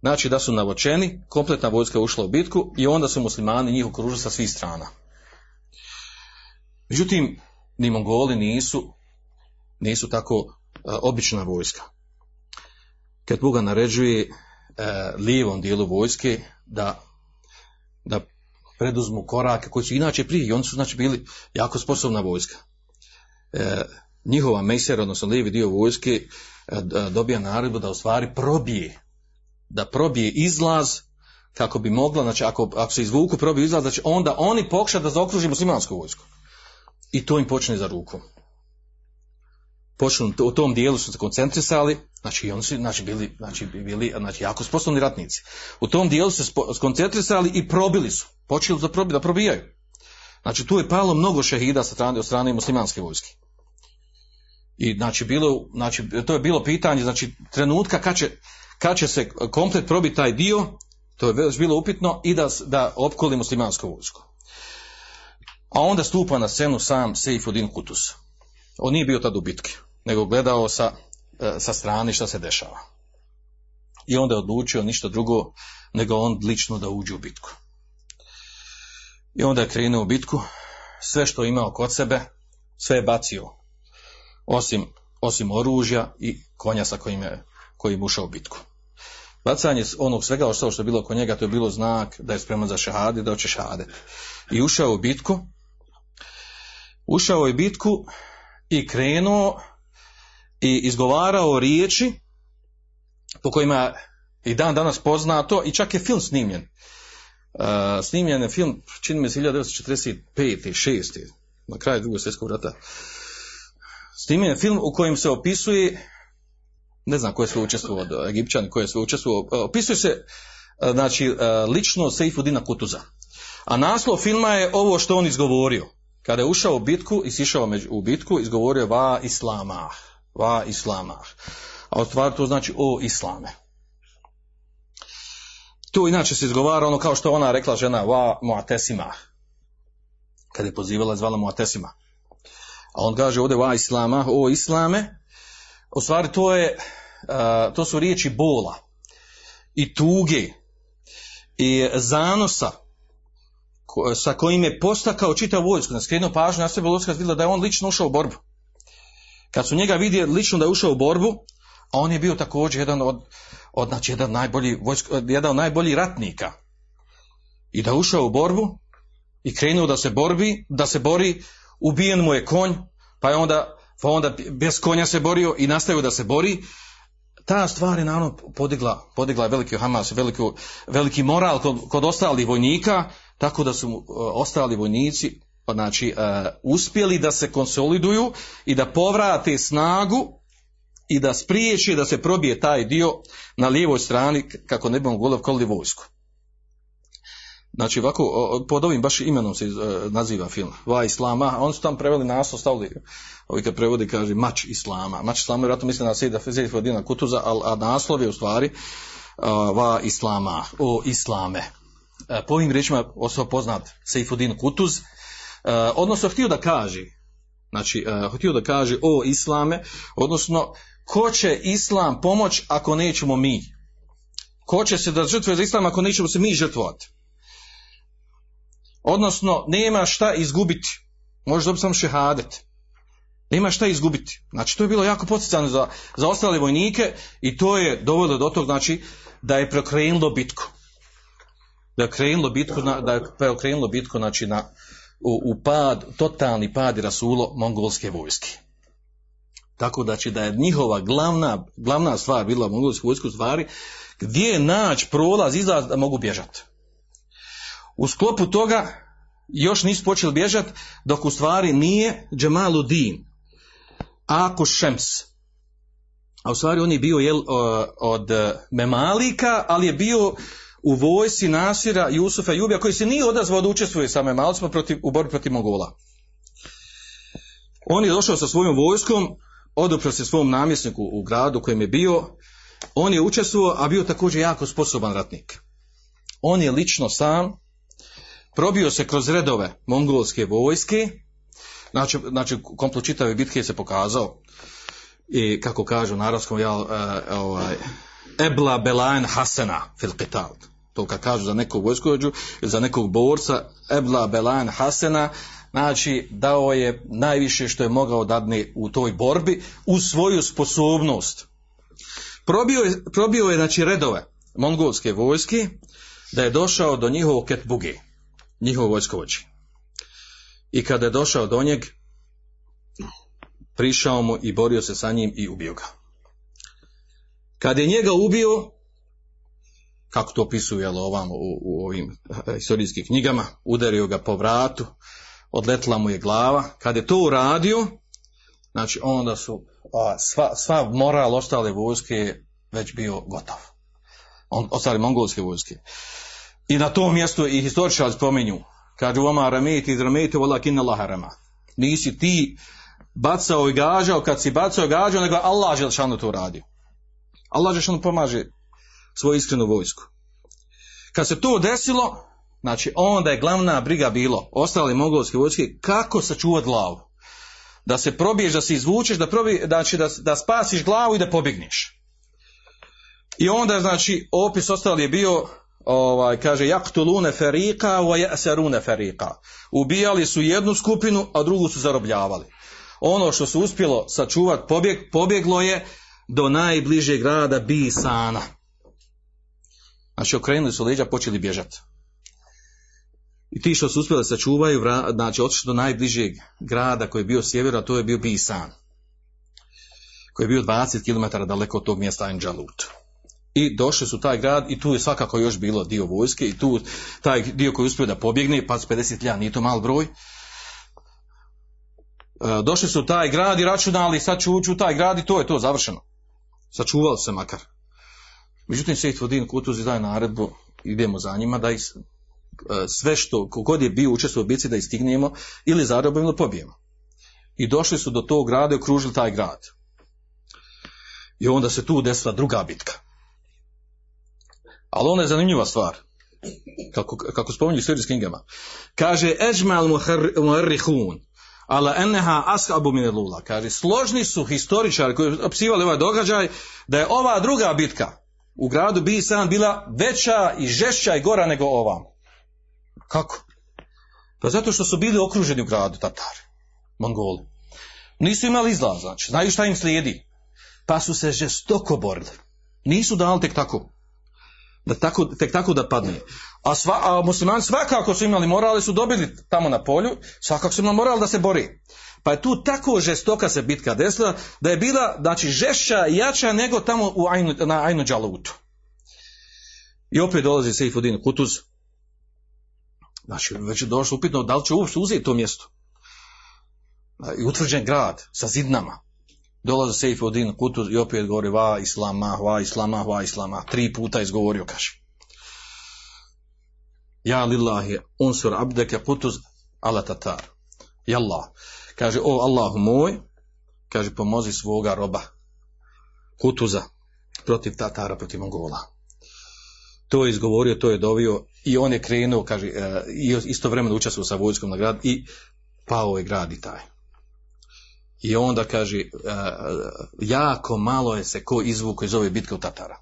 Znači da su navočeni, kompletna vojska ušla u bitku i onda su muslimani njih okružili sa svih strana. Međutim, ni Mongoli nisu, nisu tako uh, obična vojska. Kad Boga naređuje uh, lijevom dijelu vojske da, da preduzmu korake koji su inače prije i oni su znači bili jako sposobna vojska. Uh, njihova mejser, odnosno lijevi dio vojske, dobija naredbu da u stvari probije, da probije izlaz kako bi mogla, znači ako, ako se izvuku probije izlaz, znači onda oni pokušaju da zaokruži muslimansku vojsku. I to im počne za rukom. Počnu, u tom dijelu su se koncentrisali, znači oni su znači, bili, znači, bili znači, jako sposobni ratnici. U tom dijelu su se skoncentrisali i probili su. Počeli da, probi, da probijaju. Znači tu je palo mnogo šehida sa strane, od strane muslimanske vojske. I znači, bilo, znači to je bilo pitanje znači trenutka kad će, kad će se komplet probiti taj dio, to je već bilo upitno i da, da opkoli muslimansku vojsku. A onda stupa na scenu sam Seifuddin Kutus. On nije bio tad u bitki, nego gledao sa, sa strane šta se dešava. I onda je odlučio ništa drugo nego on lično da uđe u bitku. I onda je krenuo u bitku, sve što je imao kod sebe, sve je bacio osim, osim oružja i konja sa kojim je kojim ušao u bitku. Bacanje onog svega ostalo što je bilo oko njega, to je bilo znak da je spreman za šahade, da hoće šahade. I ušao u bitku, ušao je bitku i krenuo i izgovarao riječi po kojima i dan danas poznato i čak je film snimljen. Uh, snimljen je film, čini mi se 1945. 6. na kraju drugog svjetskog rata. Snimljen je film u kojem se opisuje ne znam ko je sve učestvovao od Egipćani, ko je sve učestvovao, opisuje se znači lično Seifudina Kutuza. A naslov filma je ovo što on izgovorio. Kada je ušao u bitku i sišao u bitku, izgovorio va islama, va islama. A u stvari to znači o islame. Tu inače se izgovara ono kao što ona rekla žena va muatesima. Kada je pozivala, zvala muatesima. A on kaže ovdje va islama, o islame, u stvari to je, to su riječi bola i tuge i zanosa sa kojim je postakao čitav vojsku, na skrenuo pažnju na sebe vojska vidjela da je on lično ušao u borbu. Kad su njega vidjeli lično da je ušao u borbu, a on je bio također jedan od, od znači jedan najbolji vojsko, jedan od najboljih ratnika. I da ušao u borbu i krenuo da se borbi, da se bori, ubijen mu je konj, pa je onda pa onda bez konja se borio i nastavio da se bori, ta stvar je naravno podigla, podigla veliki Hamas, veliki, veliki moral kod, kod ostalih vojnika, tako da su uh, ostali vojnici znači, uh, uspjeli da se konsoliduju i da povrate snagu i da spriječi da se probije taj dio na lijevoj strani kako ne bi mogli kolili vojsku. Znači ovako, pod ovim baš imenom se uh, naziva film, Va Islama, oni su tam preveli naslov, stavili, ovi kad prevodi kaže mač Islama. Mač Islama, vjerojatno misli na Sejda Fezedina Kutuza, a, a naslov je u stvari Va Islama, o Islame. Uh, po ovim riječima osoba poznat Sejfudin Kutuz, uh, odnosno htio da kaže, znači uh, htio da kaže o Islame, odnosno ko će Islam pomoć ako nećemo mi? Ko će se da žrtvuje za Islam ako nećemo se mi žrtvovati? Odnosno, nema šta izgubiti. Može dobiti samo šehadet. Nema šta izgubiti. Znači, to je bilo jako poticano za, za ostale vojnike i to je dovoljno do tog, znači, da je preokrenulo bitku. Da je krenulo bitku, na, da je preokrenulo bitku, znači, na, u, u pad, totalni pad rasulo mongolske vojske. Tako da će da je njihova glavna, glavna stvar bila mongolske vojske u stvari, gdje je naći prolaz, izlaz da mogu bježati. U sklopu toga još nisu počeli bježati dok u stvari nije Džemalu Din, Ako Šems, a u stvari on je bio jel, od Memalika, ali je bio u vojsi Nasira Jusufa Jubija koji se nije odazvao da učestvuje sa Memalcima protiv, u borbi protiv Mongola. On je došao sa svojom vojskom, odupro se svom namjesniku u gradu kojem je bio, on je učestvovao, a bio također jako sposoban ratnik. On je lično sam probio se kroz redove mongolske vojske, znači, znači komplet čitave bitke se pokazao i kako kažu u narodskom jel, e, ovaj, ebla belajen hasena fil. To kad kažu za nekog vojskovođu, za nekog borca, ebla belajen hasena, znači dao je najviše što je mogao dadne u toj borbi u svoju sposobnost. Probio je, probio je znači redove mongolske vojske da je došao do njihovog ketbuge, njihovog vojskovođi. I kada je došao do njeg, prišao mu i borio se sa njim i ubio ga. Kad je njega ubio, kako to opisuje jel, ovamo u, u ovim eh, historijskim knjigama, udario ga po vratu, odletla mu je glava. Kad je to uradio, znači onda su a, sva, sva moral ostale vojske već bio gotov. On, ostale mongolske vojske. I na tom mjestu i historičari spominju, kaže Oma rameti iz rameti vola laharama. Nisi ti bacao i gađao, kad si bacao i gađao, nego Allah Želšanu to uradio. Allah Želšanu pomaže svoju iskrenu vojsku. Kad se to desilo, znači onda je glavna briga bilo ostale mongolske vojske kako sačuvati glavu. Da se probiješ, da se izvučeš, da, probi, znači da, da spasiš glavu i da pobjegneš. I onda, znači, opis ostali je bio, ovaj, kaže, jaktulune ferika, wa jasarune ferika. Ubijali su jednu skupinu, a drugu su zarobljavali. Ono što su uspjelo sačuvati pobjeg, pobjeglo je do najbližeg grada Bisana. Znači, okrenuli su leđa, počeli bježati. I ti što su uspjeli sačuvaju, znači, otišli do najbližeg grada koji je bio sjever, a to je bio Bisan. Koji je bio 20 km daleko od tog mjesta Anđalut. I došli su taj grad i tu je svakako još bilo dio vojske i tu taj dio koji je uspio da pobjegne, pa 50 nije to mal broj. E, došli su taj grad i računali sad ću ući u taj grad i to je to završeno. Sačuvali se makar. Međutim, Sejt Vodin Kutuzi daje naredbu, idemo za njima, da ih e, sve što, kogod je bio učestvovao u bici da ih stignemo ili zarobimo ili pobijemo. I došli su do tog grada i okružili taj grad. I onda se tu desila druga bitka. Ali ona je zanimljiva stvar. Kako, kako spominju u knjigama. Kaže, ežmal muharrihun, ala enneha ashabu min. Kaže, složni su historičari koji su opisivali ovaj događaj, da je ova druga bitka u gradu Bisan bila veća i žešća i gora nego ova. Kako? Pa zato što su bili okruženi u gradu Tatari, Mongoli. Nisu imali izlaz, znači, znaju šta im slijedi. Pa su se žestoko borili. Nisu dali tek tako da tako, tek tako da padne. A, sva, a muslimani svakako su imali morale, su dobili tamo na polju, svakako su imali moral da se bori. Pa je tu tako žestoka se bitka desila, da je bila, znači, žešća jača nego tamo u Ajnu, na Ajnu Đalutu. I opet dolazi Sejfudin Kutuz. Znači, već je došlo upitno da li će uopšte uzeti to mjesto. I utvrđen grad sa zidnama. Dolazi Sejfudin Kutuz i opet govori va islama, va islama, va islama. Tri puta izgovorio, kaže. Ja lillahi unsur abdeke Kutuz ala tatar. Jallah. Kaže, o Allahu moj, kaže, pomozi svoga roba. Kutuza protiv Tatara, protiv Mongola. To je izgovorio, to je dovio i on je krenuo, kaže, e, i istovremeno učestvovao sa vojskom na grad i pao je grad i taj. I onda kaže, e, jako malo je se ko izvuko iz ove bitke u Tatara.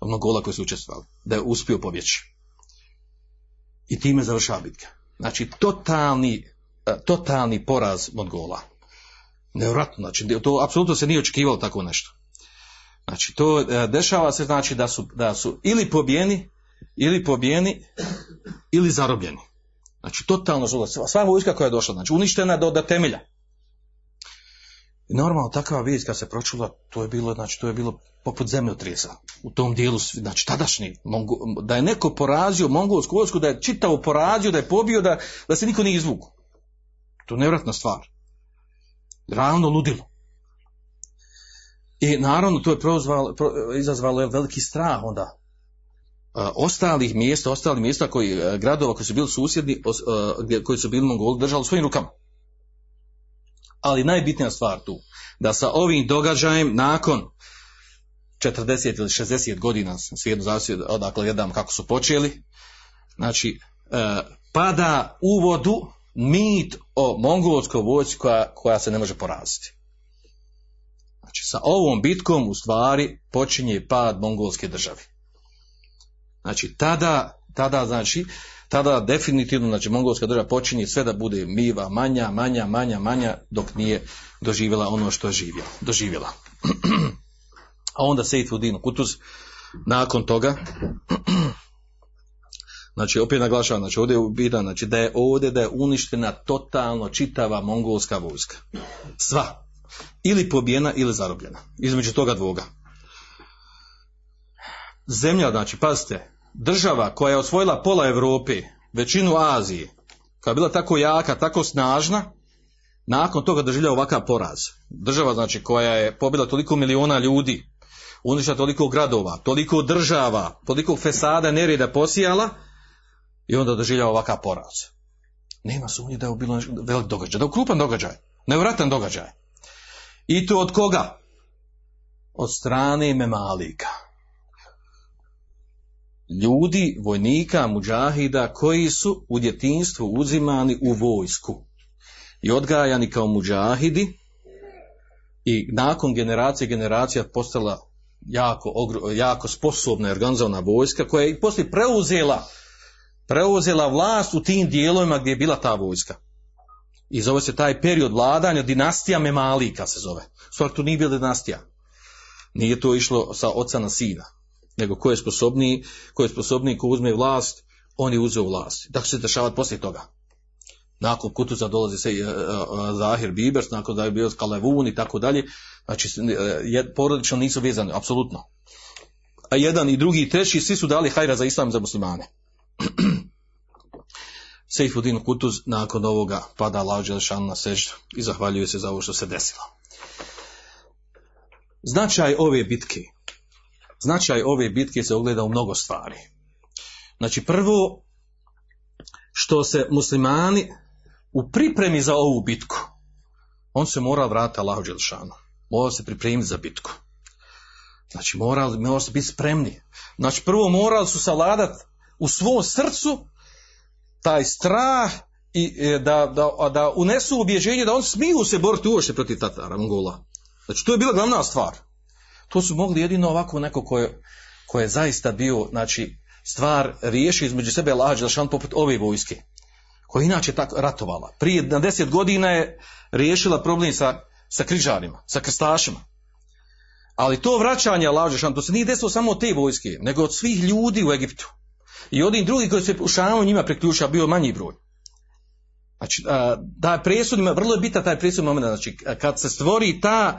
Od Mongola koji su učestvovali. Da je uspio pobjeći. I time završava bitka. Znači, totalni, totalni poraz Mongola. Nevratno, znači, to apsolutno se nije očekivalo tako nešto. Znači, to e, dešava se znači da su, da su ili pobijeni, ili pobijeni, ili zarobljeni. Znači, totalno su, sva vojska koja je došla, znači, uništena do, do temelja. I normalno takva vijest kad se pročula, to je bilo, znači, to je bilo poput zemljotresa u tom dijelu, znači tadašnji, da je neko porazio mongolsku vojsku, da je čitavo porazio, da je pobio, da, da se niko nije izvuku. To je nevratna stvar. Ravno ludilo. I naravno to je prozvalo, pro, izazvalo veliki strah onda uh, ostalih mjesta, ostalih mjesta koji, uh, gradova koji su bili susjedni, gdje, koji su bili Mongoli držali svojim rukama. Ali najbitnija stvar tu, da sa ovim događajem nakon 40 ili 60 godina, svijedno zavisi odakle gledam kako su počeli, znači pada vodu mit o mongolskoj vojsci koja, koja se ne može poraziti. Znači, sa ovom bitkom u stvari počinje pad mongolske države. Znači, tada, tada, znači, tada definitivno, znači, mongolska država počinje sve da bude miva, manja, manja, manja, manja, dok nije doživjela ono što je živjela, doživjela. [clears throat] A onda Sejt Fudin Kutuz, nakon toga, [clears throat] znači, opet naglašavam, znači, ovdje je bitan, znači, da je ovdje da je uništena totalno čitava mongolska vojska. Sva, ili pobijena ili zarobljena. Između toga dvoga. Zemlja, znači, pazite, država koja je osvojila pola Europe, većinu Azije, koja je bila tako jaka, tako snažna, nakon toga doživlja ovakav poraz. Država, znači, koja je pobila toliko miliona ljudi, uništila toliko gradova, toliko država, toliko fesada, nereda posijala, i onda doživlja ovakav poraz. Nema sumnje da je bilo velik događaj, da je krupan događaj, nevratan događaj. I to od koga? Od strane memalika. Ljudi, vojnika, muđahida koji su u djetinstvu uzimani u vojsku i odgajani kao muđahidi i nakon generacije generacija postala jako, jako sposobna i organizovana vojska koja je i poslije preuzela preuzela vlast u tim dijelovima gdje je bila ta vojska. I zove se taj period vladanja dinastija Memalika se zove. Stvar to nije bila dinastija. Nije to išlo sa oca na sina. Nego ko je sposobniji, ko je sposobniji, ko uzme vlast, on je uzeo vlast. Dakle se dešavati poslije toga. Nakon Kutuza dolazi se uh, uh, Zahir Bibers, nakon da je bio Kalevun i tako dalje. Znači, uh, porodično nisu vezani, apsolutno. A jedan i drugi i treći, svi su dali hajra za islam za muslimane. [clears throat] Sejfudin Kutuz nakon ovoga pada šan na seždu i zahvaljuje se za ovo što se desilo. Značaj ove bitke. Značaj ove bitke se ogleda u mnogo stvari. Znači prvo, što se muslimani u pripremi za ovu bitku, on se mora vratiti Allahu Đelšanu. Mora se pripremiti za bitku. Znači morali, morali se biti spremni. Znači prvo morali su savladati u svom srcu taj strah i da, da, da unesu ubjeđenje da on smiju se boriti uošte protiv Tatara, Mongola. Znači, to je bila glavna stvar. To su mogli jedino ovako neko ko je, zaista bio, znači, stvar riješi između sebe lađa, šan poput ove vojske, koja inače tako ratovala. Prije na deset godina je riješila problem sa, sa križarima, sa krstašima. Ali to vraćanje lađa, to se nije desilo samo od te vojske, nego od svih ljudi u Egiptu. I od drugi koji se u šamu njima priključio bio manji broj. Znači, da presud, vrlo je bitan taj presud moment, znači, kad se stvori ta,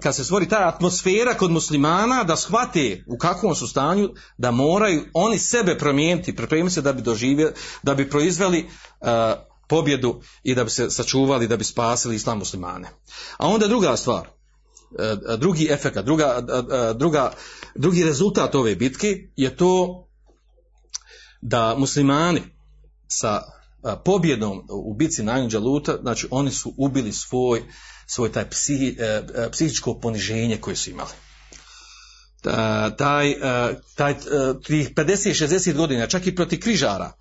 kad se stvori ta atmosfera kod muslimana da shvate u kakvom su stanju, da moraju oni sebe promijeniti, pripremiti se da bi doživjeli, da bi proizveli pobjedu i da bi se sačuvali, da bi spasili islam muslimane. A onda druga stvar, drugi efekt, druga, druga, drugi rezultat ove bitke je to da muslimani sa pobjedom u bitci na Anđaluta, znači oni su ubili svoj, svoj taj psihi, psihičko poniženje koje su imali. Taj, taj, tih 50-60 godina, čak i proti križara,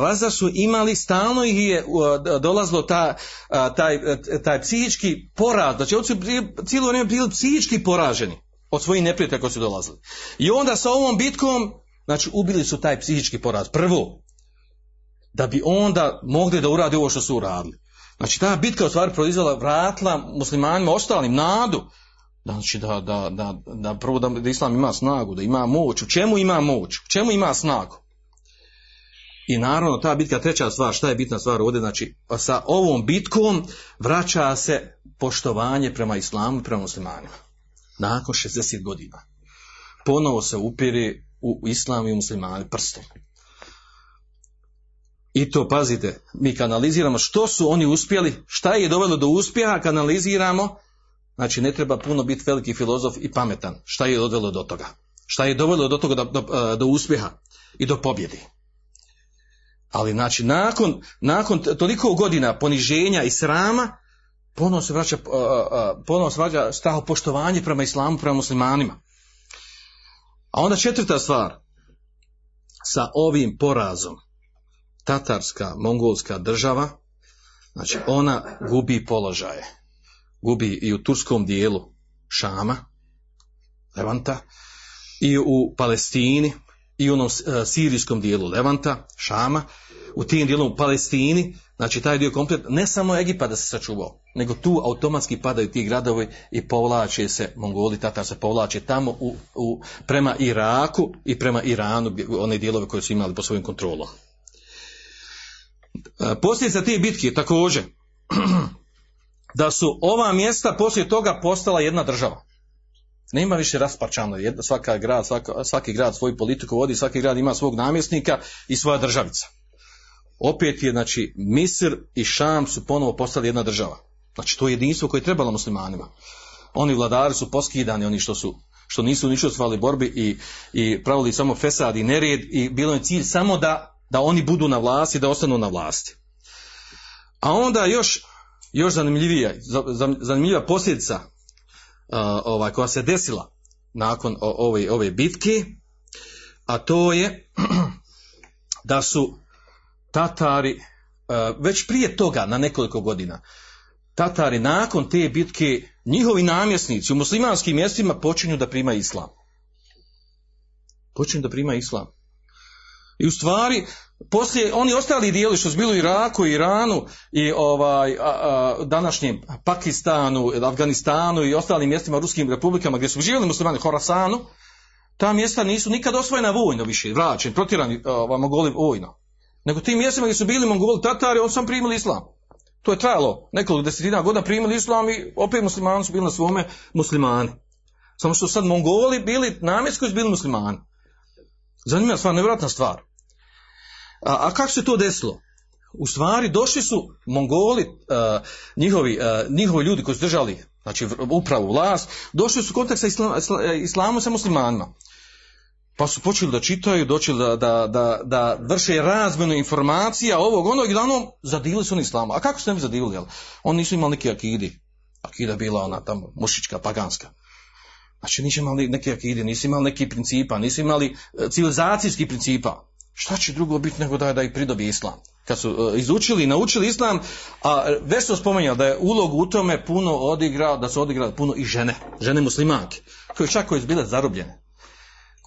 Vaza su imali, stalno ih je dolazilo ta, taj, taj psihički poraz, znači oni su cijelo vrijeme bili psihički poraženi od svojih neprijatelja koji su dolazili. I onda sa ovom bitkom Znači, ubili su taj psihički poraz. Prvo, da bi onda mogli da uradi ovo što su uradili. Znači, ta bitka u stvari proizvela, vratila muslimanima ostalim nadu. Znači, da, da, da, da prvo da, da islam ima snagu, da ima moć. U čemu ima moć? U čemu ima snagu? I naravno, ta bitka, treća stvar, šta je bitna stvar ovdje? Znači, sa ovom bitkom vraća se poštovanje prema islamu i prema muslimanima. Nakon 60 godina. Ponovo se upiri u islam i muslimani prstom. I to pazite, mi kanaliziramo što su oni uspjeli, šta je dovelo do uspjeha, kanaliziramo znači ne treba puno biti veliki filozof i pametan. Šta je odvelo do toga? Šta je dovelo do toga do, do, do uspjeha i do pobjede? Ali znači nakon, nakon toliko godina poniženja i srama, ponovno se vraća, ponovno se vraća poštovanje prema islamu, prema muslimanima. A onda četvrta stvar, sa ovim porazom, tatarska, mongolska država, znači ona gubi položaje. Gubi i u turskom dijelu Šama, Levanta, i u Palestini, i u onom sirijskom dijelu Levanta, Šama, u tim dijelom u Palestini, znači taj dio komplet, ne samo Egipat da se sačuvao, nego tu automatski padaju ti gradovi i povlače se, Mongoli, Tatar se povlače tamo u, u, prema Iraku i prema Iranu, one dijelove koje su imali po svojim kontrolom. Posljedica te bitke također, [clears throat] da su ova mjesta poslije toga postala jedna država. Nema više raspačano, svaka grad, svaka, svaki grad svoju politiku vodi, svaki grad ima svog namjesnika i svoja državica. Opet je, znači, Misr i Šam su ponovo postali jedna država. Znači, to je jedinstvo koje je trebalo muslimanima. Oni vladari su poskidani, oni što su što nisu ništa svali borbi i, i pravili samo fesad i nered i bilo je cilj samo da, da oni budu na vlasti, da ostanu na vlasti. A onda još, još zanimljivija, zanimljiva posljedica uh, ovaj, koja se desila nakon ove, ove bitke, a to je [clears throat] da su Tatari, uh, već prije toga, na nekoliko godina, Tatari nakon te bitke, njihovi namjesnici u muslimanskim mjestima počinju da prima islam. Počinju da prima islam. I u stvari, poslije, oni ostali dijeli što su bili u Iraku, Iranu i ovaj, a, a, današnjem Pakistanu, Afganistanu i ostalim mjestima, ruskim republikama gdje su živjeli muslimani, Horasanu, ta mjesta nisu nikad osvojena vojno više, vraćeni, protirani ovaj, mogoli vojno. Nego tim mjestima gdje su bili mongoli tatari, on sam primili islam. To je trajalo nekoliko desetina godina primili islam i opet muslimani su bili na svome muslimani. Samo što sad mongoli bili namjetsko su bili muslimani. Zanimljiva stvar, nevjerojatna stvar. A, a kako se to desilo? U stvari došli su mongoli, uh, njihovi, uh, njihovi ljudi koji su držali znači upravu vlast, došli su u kontakt sa islam, islamom sa muslimanima. Pa su počeli da čitaju, došli da, da, da, da vrše razmenu informacija ovog onog i danom zadivili su oni islamu. A kako su ne zadivili? Jel? Oni nisu imali neki akidi. Akida bila ona tamo mušička, paganska. Znači nisu imali neke akide, nisu imali neki principa, nisu imali civilizacijski principa. Šta će drugo biti nego da, da ih pridobi islam? Kad su uh, izučili i naučili islam, a već sam spomenuo da je ulog u tome puno odigrao, da su odigrali puno i žene, žene muslimanke, koje čak koje su bile zarobljene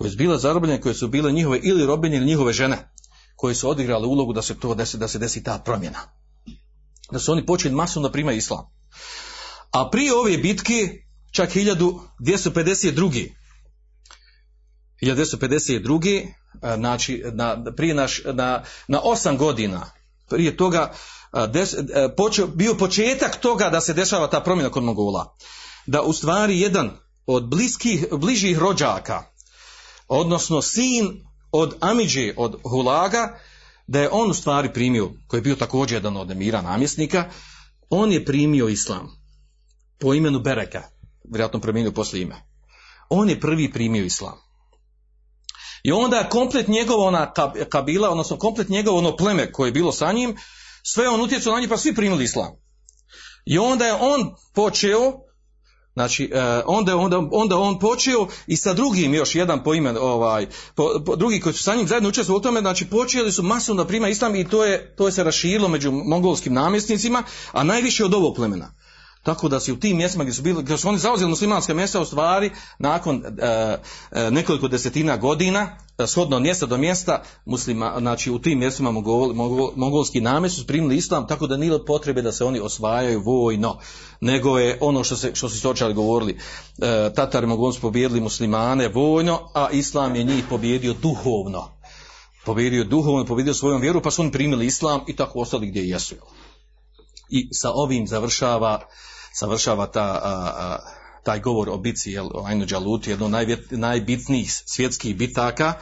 koje su bile zarobljene, koje su bile njihove ili robinje ili njihove žene, koje su odigrale ulogu da se to desi, da se desi ta promjena. Da su oni počeli masovno da primaju islam. A prije ove bitke, čak 1252. 1252. znači na, prije naš, na, na osam godina, prije toga des, počeo, bio početak toga da se dešava ta promjena kod Mongola. Da u stvari jedan od bliskih, bližih rođaka, odnosno sin od Amidže, od Hulaga, da je on u stvari primio, koji je bio također jedan od emira namjesnika, on je primio islam po imenu Bereka, vjerojatno promijenio posle ime. On je prvi primio islam. I onda je komplet njegova ona kabila, odnosno komplet njegovo ono pleme koje je bilo sa njim, sve on utjecao na njih pa svi primili islam. I onda je on počeo Znači, onda, onda, onda on počeo i sa drugim još jedan po imen, ovaj, po, po, drugi koji su sa njim zajedno učestvovali u tome, znači počeli su masovno da prima islam i to je, to je se raširilo među mongolskim namjesnicima, a najviše od ovog plemena. Tako da se u tim mjestima gdje su bili, gdje su oni zauzeli muslimanska mjesta u stvari nakon e, e, nekoliko desetina godina shodno od mjesta do mjesta muslima, znači u tim mjestima mongol, mongol, mongolski namjest su primili islam tako da nije potrebe da se oni osvajaju vojno nego je ono što se što su sočali govorili e, Tatari mongolci pobijedili muslimane vojno a islam je njih pobjedio duhovno. Pobjedio duhovno pobjedio svojom vjeru pa su oni primili islam i tako ostali gdje jesu i sa ovim završava završava ta, a, a, taj govor o bici, jel, o Ajnu Đaluti, jedno od najbitnijih svjetskih bitaka,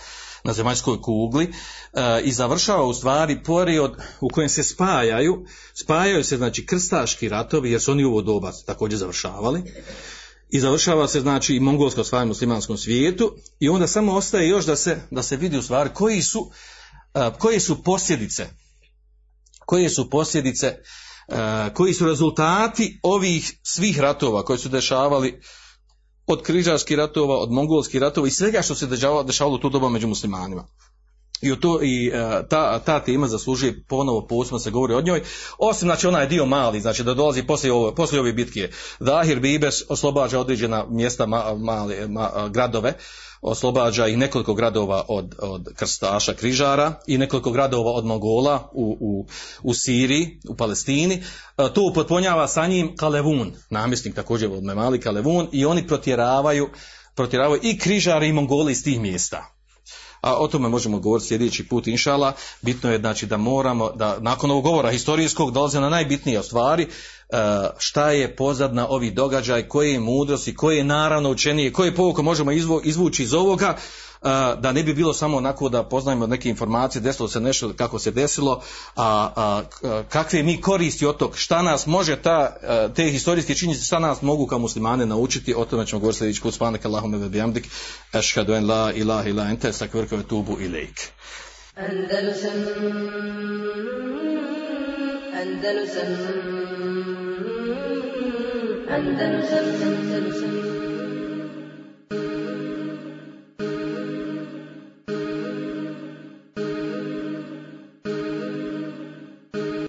na zemaljskoj kugli. E, i završava u stvari period u kojem se spajaju, spajaju se znači krstaški ratovi jer su oni u doba također završavali. I završava se znači i mongolsko osvajanje muslimanskom svijetu. I onda samo ostaje još da se, da se vidi u stvari koji su, e, koje su posljedice koje su posljedice koji su rezultati ovih svih ratova koji su dešavali od križarskih ratova, od mongolskih ratova i svega što se dešavalo, dešavalo u tu doba među muslimanima. I, to, i e, ta, ta tema zaslužuje ponovo posebno se govori o njoj, osim znači onaj dio mali, znači da dolazi poslije ove, poslije ove bitke. Dahir Bibes oslobađa određena mjesta, male, gradove, oslobađa i nekoliko gradova od, od krstaša, križara i nekoliko gradova od Mongola u, u, u Siriji, u Palestini. E, tu upotpunjava sa njim Kalevun, namjesnik također od Memali Kalevun i oni protjeravaju, protjeravaju i križare i Mongoli iz tih mjesta a o tome možemo govoriti sljedeći put inšala. Bitno je znači da moramo, da nakon ovog govora historijskog dolaze na najbitnije stvari, e, šta je pozadna ovi događaj, koje je mudrosti, koje je naravno učenije, koje povuko možemo izvući iz ovoga, da ne bi bilo samo onako da poznajemo neke informacije, desilo se nešto kako se desilo, a, a kakve mi koristi od tog, šta nas može ta, te historijske činjenice, šta nas mogu kao muslimane naučiti, o tome ćemo govoriti sljedeći put, spanak Allahumma ve bihamdik, ashhadu an la ilaha illa ente, sakvrka ve tubu ilaik. Andalusam Andalusam Andalusam Andalusam